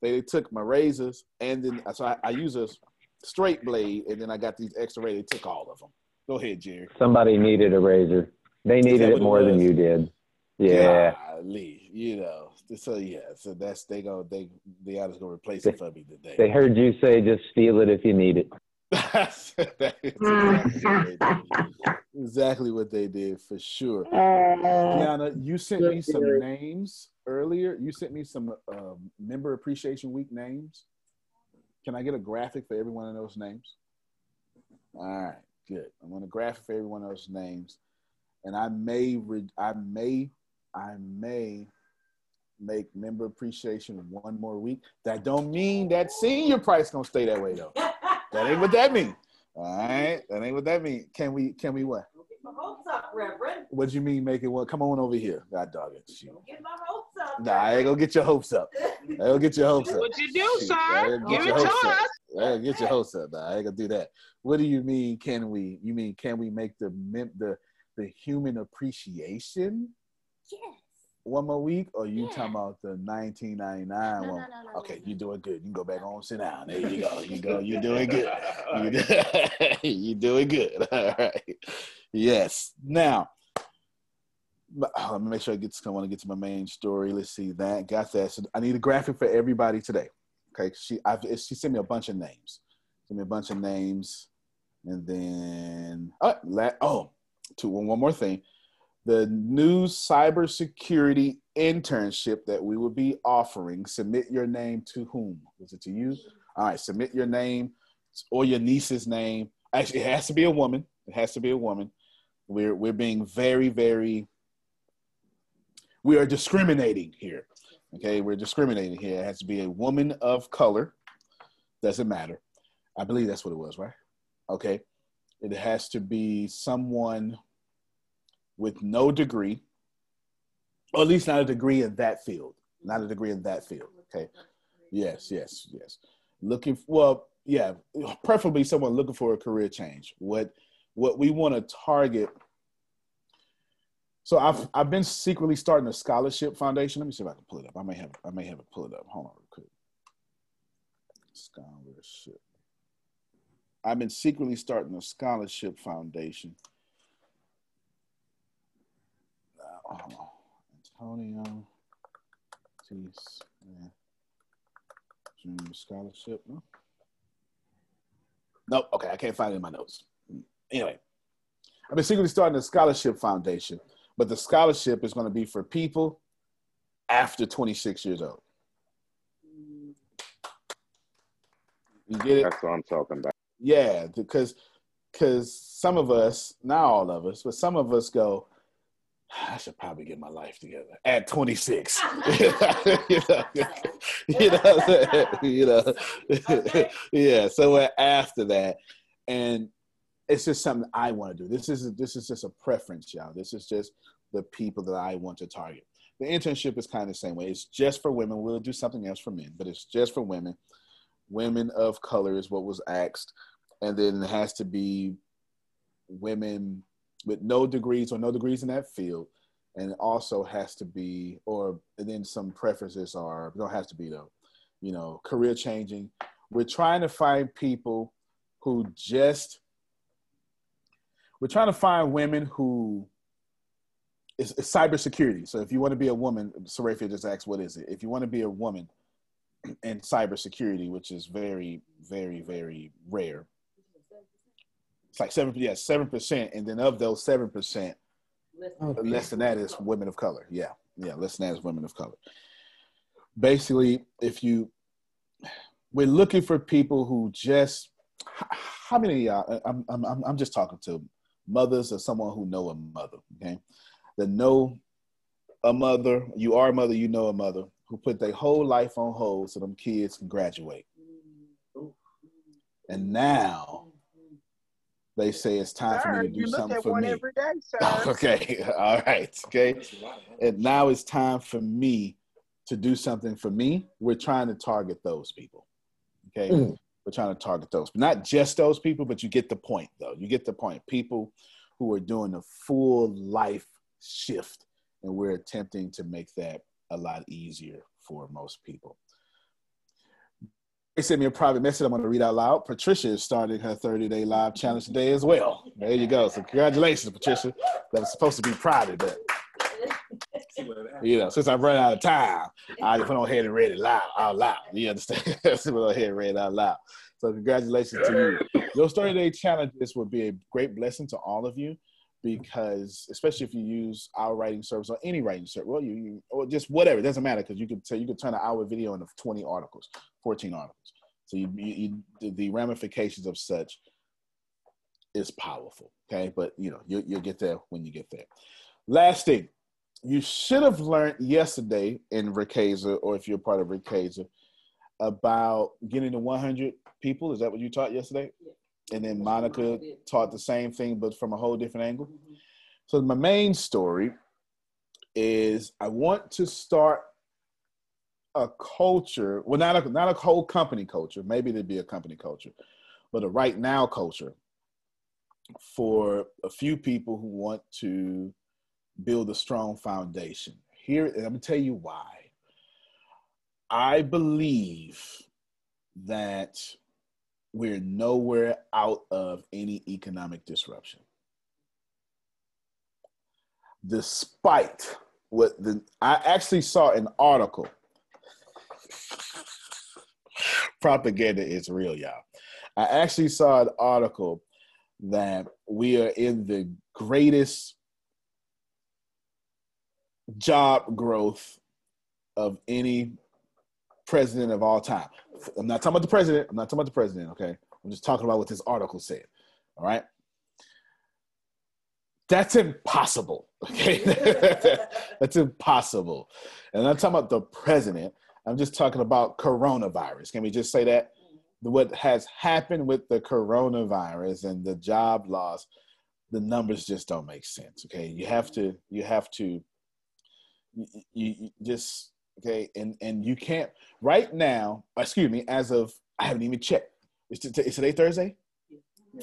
They, took my razors, and then so I, I use a straight blade, and then I got these extra razors. They took all of them. Go ahead, Jerry. Somebody needed a razor. They needed what it it more than you did. Yeah. Golly, you know. So yeah, so that's they go they the others gonna replace it for me today. They heard you say just steal it if you need it. That's exactly, what they did. exactly what they did for sure. Kiana, you sent me some names earlier. You sent me some um, member appreciation week names. Can I get a graphic for every one of those names? All right, good. I'm want a graphic for every one of those names, and I may, re- I may, I may make member appreciation one more week. That don't mean that senior price gonna stay that way though. That ain't what that mean. All right, that ain't what that mean. Can we? Can we what? Get My hopes up, Reverend. What do you mean make it what? Come on over here. God dog it. Shoot. Get my hopes up. Nah, I ain't gonna get your hopes up. I ain't gonna get your hopes up. What you do, Shoot, sir? I ain't gonna Give it to us. I get your hopes up. Nah, I ain't gonna do that. What do you mean? Can we? You mean can we make the mem- the the human appreciation Yes. one more week, or you talking about the 1999 No, one? no, no, no, okay, you're doing good. You can go back on, sit down. There you go. You go. You're doing good. You do- You're doing good. All right. Yes. Now, but, Oh, let me make sure I get. To, I want to get to my main story. Let's see that. Got that. So I need a graphic for everybody today. Okay. She I've, she sent me a bunch of names. Sent me a bunch of names, and then oh, la, oh, two one, one more thing. The new cybersecurity internship that we will be offering. Submit your name to whom? Was it to you? All right. Submit your name or your niece's name. Actually, it has to be a woman. It has to be a woman. We're we're being very very. We are discriminating here. Okay, we're discriminating here. It has to be a woman of color. Doesn't matter. I believe that's what it was, right? Okay. It has to be someone with no degree, or at least not a degree in that field. Not a degree in that field. Okay. Yes, yes, yes. Looking well, yeah, preferably someone looking for a career change. What what we want to target. So I've I've been secretly starting a scholarship foundation. Let me see if I can pull it up. I may have I may have it pull it up. Hold on real quick. Scholarship. I've been secretly starting a scholarship foundation. Uh, on. Antonio Tees, yeah. Junior scholarship. No. Nope. Okay, I can't find it in my notes. Anyway, I've been secretly starting a scholarship foundation, but the scholarship is going to be for people after 26 years old. You get it? That's what I'm talking about. Yeah, because because some of us, not all of us, but some of us go, ah, I should probably get my life together at 26. you know, you know, you know. yeah. So we're after that, and it's just something I want to do. This is this is just a preference, y'all. This is just the people that I want to target. The internship is kind of the same way. It's just for women. We'll do something else for men, but it's just for women. Women of color is what was asked, and then it has to be women with no degrees or no degrees in that field, and also has to be, or and then some preferences are don't have to be though, you know, career changing. We're trying to find people who just. We're trying to find women who. It's, it's cybersecurity. So if you want to be a woman, Sarafia just asked, "What is it?" If you want to be a woman in cybersecurity, which is very, very, very rare, it's like seven, yeah, seven percent, and then of those seven percent, Okay. less than that is women of color. Yeah, yeah, less than that is women of color. Basically, if you, we're looking for people who just, how many? of y'all? I'm, I'm, I'm I'm just talking to mothers or someone who know a mother. Okay, that know a mother. You are a mother. You know a mother who put their whole life on hold so them kids can graduate. And now they say it's time for me to do you look something at for one me. every day, sir. Okay, all right, okay. And now it's time for me to do something for me. We're trying to target those people. Okay, Mm. We're trying to target those, but not just those people, but you get the point, though. You get the point. People who are doing a full life shift, and we're attempting to make that a lot easier for most people. They sent me a private message. I'm going to read out loud. Patricia is starting her 30 day live challenge today as well. There you go. So congratulations, Patricia. That was supposed to be private, but you know, since I've run out of time, I just went on ahead and read it loud, out loud. You understand? so went on ahead and read it out loud. So congratulations to you. Those 30 day challenges would be a great blessing to all of you because especially if you use our writing service or any writing service, well, you, you or just whatever, it doesn't matter because you could you could turn an hour video into 20 articles, 14 articles. So you, you, you the- the ramifications of such is powerful. Okay, but you know you, you'll get there when you get there. Last thing, you should have learned yesterday in Riqueza, or if you're part of Riqueza, about getting to 100 people. Is that what you taught yesterday? And then Monica taught the same thing, but from a whole different angle. So my main story is I want to start a culture. Well, not a not a whole company culture. Maybe there'd be a company culture, but a right now culture for a few people who want to build a strong foundation. Here, and I'm gonna tell you why. I believe that we're nowhere out of any economic disruption. Despite what the I actually saw an article. Propaganda is real, y'all. I actually saw an article that we are in the greatest job growth of any president of all time. I'm not talking about the president. I'm not talking about the president, okay? I'm just talking about what this article said. All right. That's impossible. Okay. That's impossible. And I'm talking about the president. I'm just talking about coronavirus. Can we just say that? What has happened with the coronavirus and the job loss, the numbers just don't make sense. Okay. You have to, you have to, you, you, you just, okay. And, and you can't, right now, excuse me, as of, I haven't even checked. Is, is today Thursday?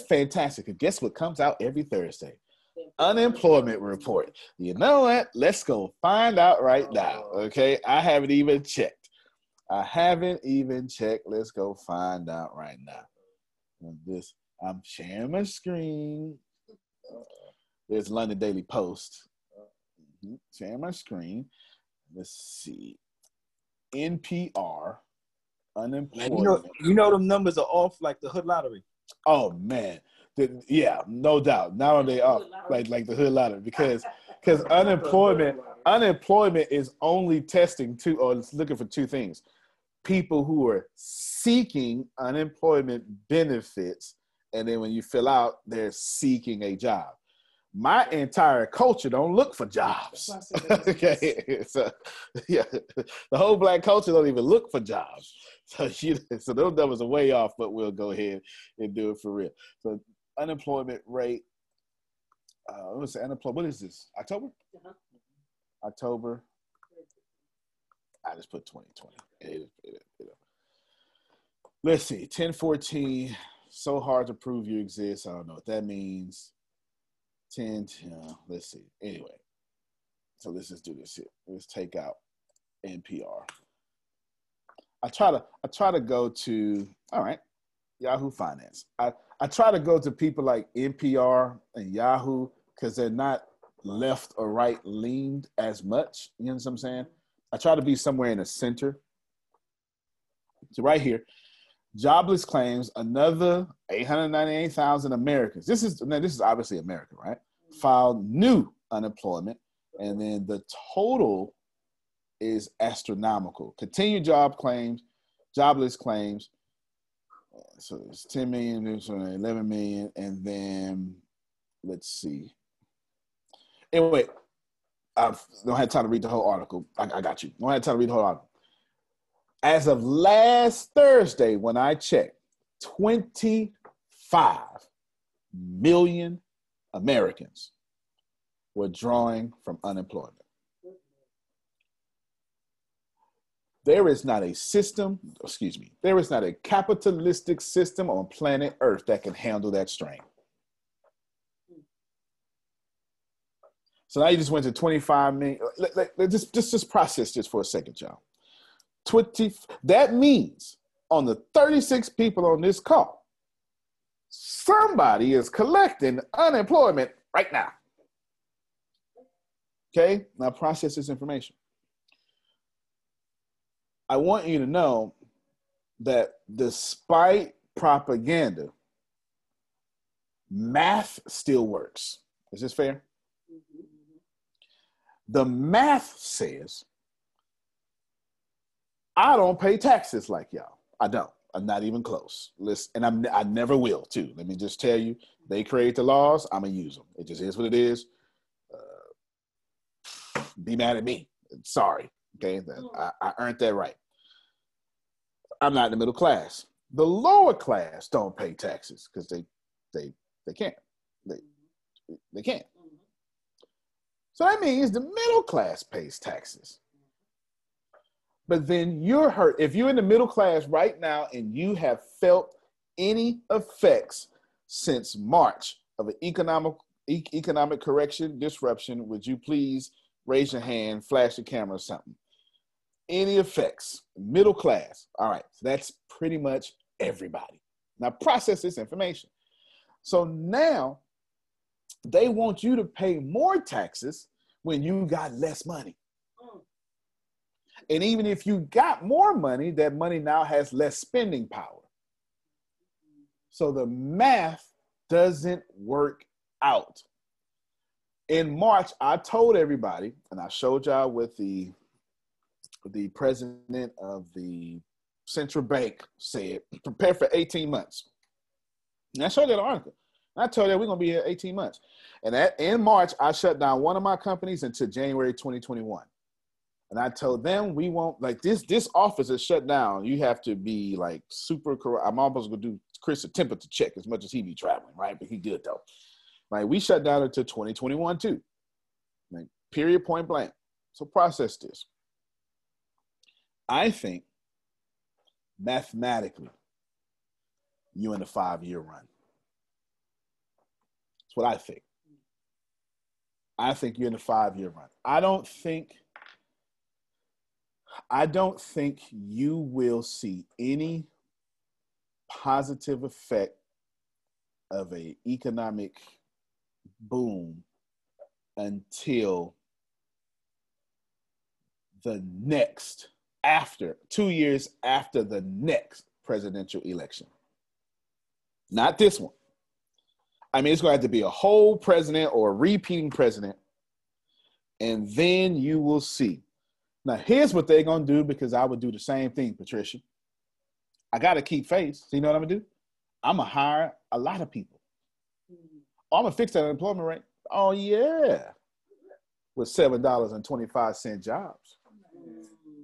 Fantastic. And guess what comes out every Thursday? Unemployment report. You know what? Let's go find out right now. Oh. Okay. I haven't even checked. I haven't even checked. Let's go find out right now. And this, I'm sharing my screen. There's London Daily Post. Sharing my screen. Let's see. NPR. Unemployment. You know, you know them numbers are off like the hood lottery. Oh man, The- yeah, no doubt. Not only off like like the hood lottery because because unemployment unemployment is only testing two or it's looking for two things: people who are seeking unemployment benefits, and then when you fill out, they're seeking a job. My entire culture don't look for jobs. okay, so yeah, the whole black culture don't even look for jobs. So you, so those numbers are way off, but we'll go ahead and do it for real. So unemployment rate. Uh, what was unemployment? What is this? October? October. I just put 2020. It- it- it- Let's see. 1014. So hard to prove you exist. I don't know what that means. 10. uh, let's see. Anyway. So let's just do this here. Let's take out NPR. I try to I try to go to all right, Yahoo Finance. I, I try to go to people like NPR and Yahoo because they're not left or right leaned as much. You know what I'm saying? I try to be somewhere in the center. So right here, jobless claims another 898,000 Americans. This is now this is obviously America, right? Filed new unemployment, and then the total is astronomical. Continued job claims, jobless claims. So it's 10 million, there's 11 million, and then let's see. Anyway, I don't have time to read the whole article. I, I got you. Don't have time to read the whole article. As of last Thursday, when I checked, 25 million Americans were drawing from unemployment. There is not a system, excuse me, there is not a capitalistic system on planet Earth that can handle that strain. So now you just went to 25 million. Let, let, let just, just, just process this for a second, y'all. 20, that means on the 36 people on this call, somebody is collecting unemployment right now. Okay, now process this information. I want you to know that despite propaganda, math still works. Is this fair? Mm-hmm. The math says I don't pay taxes like y'all. I don't. I'm not even close. Listen, and I'm I never will too. Let me just tell you, they create the laws. I'm gonna use them. It just is what it is. Uh, be mad at me. Sorry. Okay, I, I earned that right. I'm not in the middle class. The lower class don't pay taxes because they they they can't. They they can't. So that means the middle class pays taxes. But then you're hurt. If you're in the middle class right now and you have felt any effects since March of an economic e- economic correction disruption, would you please raise your hand, flash the camera, or something? Any effects? Middle class. All right, so that's pretty much everybody. Now process this information. So now they want you to pay more taxes when you got less money. And even if you got more money, that money now has less spending power. So the math doesn't work out. In March, I told everybody, and I showed y'all with the the president of the central bank said, prepare for 18 months. And I showed that article. I told you we're gonna be here 18 months. And that in March, I shut down one of my companies until January 2021. And I told them we won't like this. This office is shut down. You have to be like super. I'm almost gonna do Chris a temperature check as much as he be traveling, right? But he good though. Like we shut down until 2021 too. Like period, point blank. So process this. I think mathematically, you in a five year run. That's what I think. I think you're in a five year run. I don't think I don't think you will see any positive effect of a economic boom until the next after two years after the next presidential election. Not this one. I mean, it's going to have to be a whole president or a repeating president, and then you will see. Now, here's what they're going to do because I would do the same thing, Patricia. I got to keep faith. So, you know what I'm going to do? I'm going to hire a lot of people. Oh, I'm going to fix that unemployment rate. Oh, yeah. With $7.25 jobs. Mm-hmm.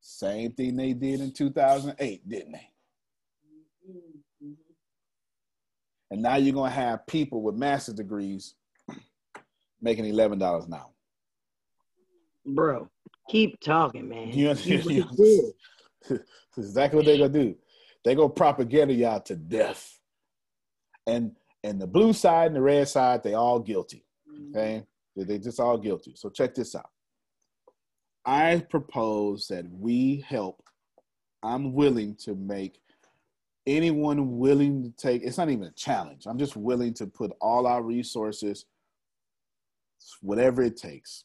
Same thing they did in 2008, didn't they? Mm-hmm. And now you're going to have people with master's degrees making $11 an hour. Bro, keep talking, man. You, Keep you, what you exactly what they're gonna do. They're gonna propaganda y'all to death. And and the blue side and the red side, they all guilty. Mm-hmm. Okay, they they just all guilty. So check this out. I propose that we help. I'm willing to make anyone willing to take. It's not even a challenge. I'm just willing to put all our resources, whatever it takes,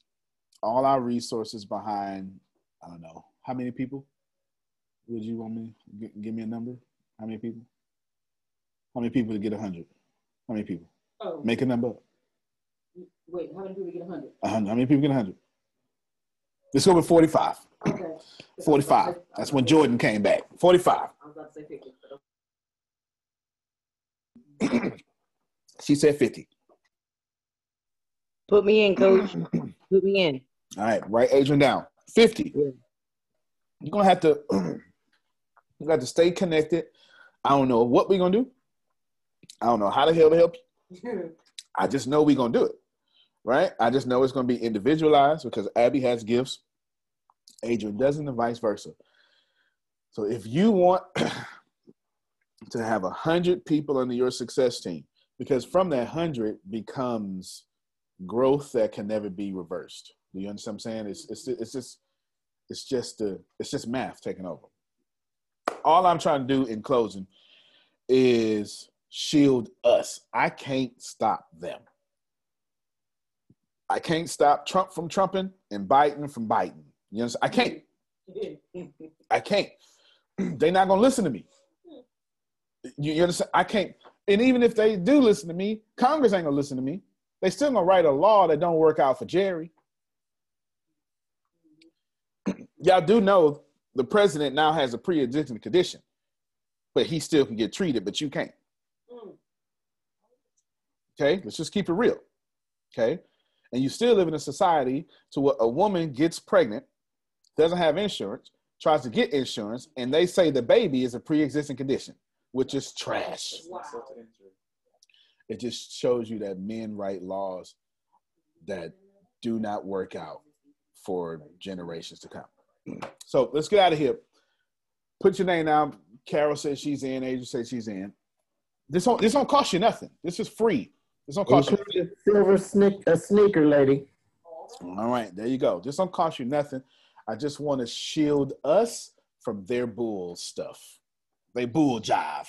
all our resources behind. I don't know how many people. Would you want me? G- give me a number. How many people? How many people to get a hundred? How many people? Oh. Make a number. Wait, how many people get a hundred? A hundred. How many people get a hundred? Let's go with forty-five. Okay. Forty-five. That's when Jordan came back. Forty-five. I was about to say fifty. but She said fifty. Put me in, coach. Put me in. All right, write Adrian down. Fifty. You're gonna have to. you got to stay connected. I don't know what we're gonna do. I don't know how the hell to help you. I just know we're gonna do it, right? I just know it's gonna be individualized because Abby has gifts, Adrian doesn't, and vice versa. So if you want to have a hundred people under your success team, because from that hundred becomes growth that can never be reversed. You understand what I'm saying? It's it's it's just it's just the it's just math taking over. All I'm trying to do in closing is shield us. I can't stop them. I can't stop Trump from trumping and Biden from Biden. You understand? I can't. I can't. They're not gonna listen to me. You, you understand? I can't. And even if they do listen to me, Congress ain't gonna listen to me. They still gonna write a law that don't work out for Jerry. Y'all do know the president now has a pre-existing condition, but he still can get treated, but you can't. Okay, let's just keep it real. Okay, and you still live in a society to where a woman gets pregnant, doesn't have insurance, tries to get insurance, and they say the baby is a pre-existing condition, which is trash. It just shows you that men write laws that do not work out for generations to come. So let's get out of here. Put your name down. Carol says she's in. Adrian says she's in. This don't this don't cost you nothing. This is free. This don't cost you. Including silver sneak, a sneaker lady. All right, there you go. This don't cost you nothing. I just want to shield us from their bull stuff. They bull jive.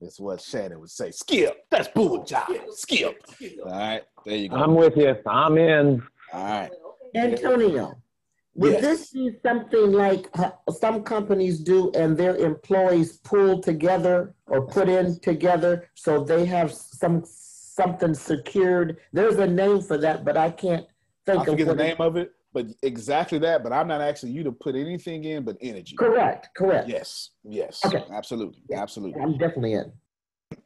That's what Shannon would say. Skip. That's bull jive. Skip. All right, there you go. I'm with you. I'm in. All right. Antonio, would Yes. this be something like uh, some companies do and their employees pull together or put in together so they have some something secured? There's a name for that, but I can't think I of forget the what it- name of it, but exactly that. But I'm not asking you to put anything in but energy. Correct, correct. Yes, yes, Okay. absolutely, absolutely. I'm definitely in.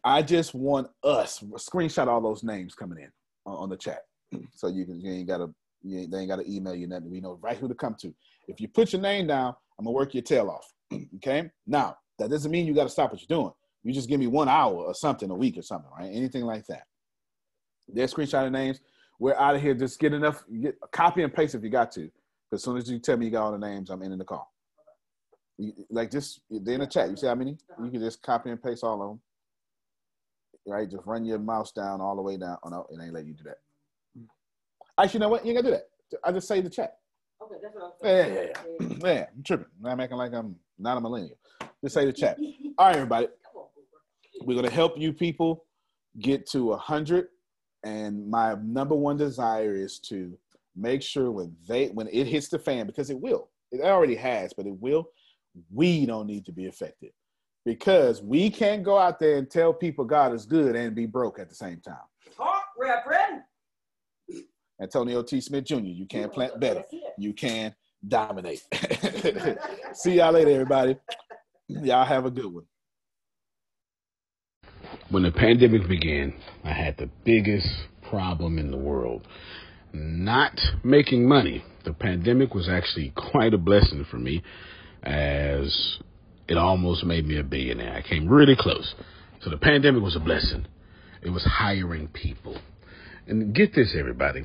I just want us screenshot all those names coming in on, on the chat, so you can you ain't gotta you ain't, they ain't gotta email you nothing. We know right who to come to. If you put your name down, I'm gonna work your tail off. okay. Now that doesn't mean you got to stop what you're doing. You just give me one hour or something a week or something, right? Anything like that. They're screenshotting names. We're out of here. Just get enough. Get copy and paste if you got to. As soon as you tell me you got all the names, I'm in the call. You, like just they're in the chat. You see how many? You can just copy and paste all of them. Right? Just run your mouse down all the way down. Oh no, it ain't letting you do that. Actually, you know what? You ain't gotta do that. I just say the chat. Okay, that's what I'm Yeah, yeah, yeah. yeah. yeah I'm tripping. I'm acting like I'm not a millennial. Just say the chat. All right, everybody. We're gonna help you people get to a hundred. And my number one desire is to make sure when they when it hits the fan, because it will. It already has, but it will. We don't need to be affected because we can't go out there and tell people God is good and be broke at the same time. Talk, Reverend. Antonio T. Smith Jr., you can plant better. You can dominate. See y'all later, everybody. Y'all have a good one. When the pandemic began, I had the biggest problem in the world. Not making money. The pandemic was actually quite a blessing for me as it almost made me a billionaire. I came really close. So the pandemic was a blessing. It was hiring people. And get this, everybody.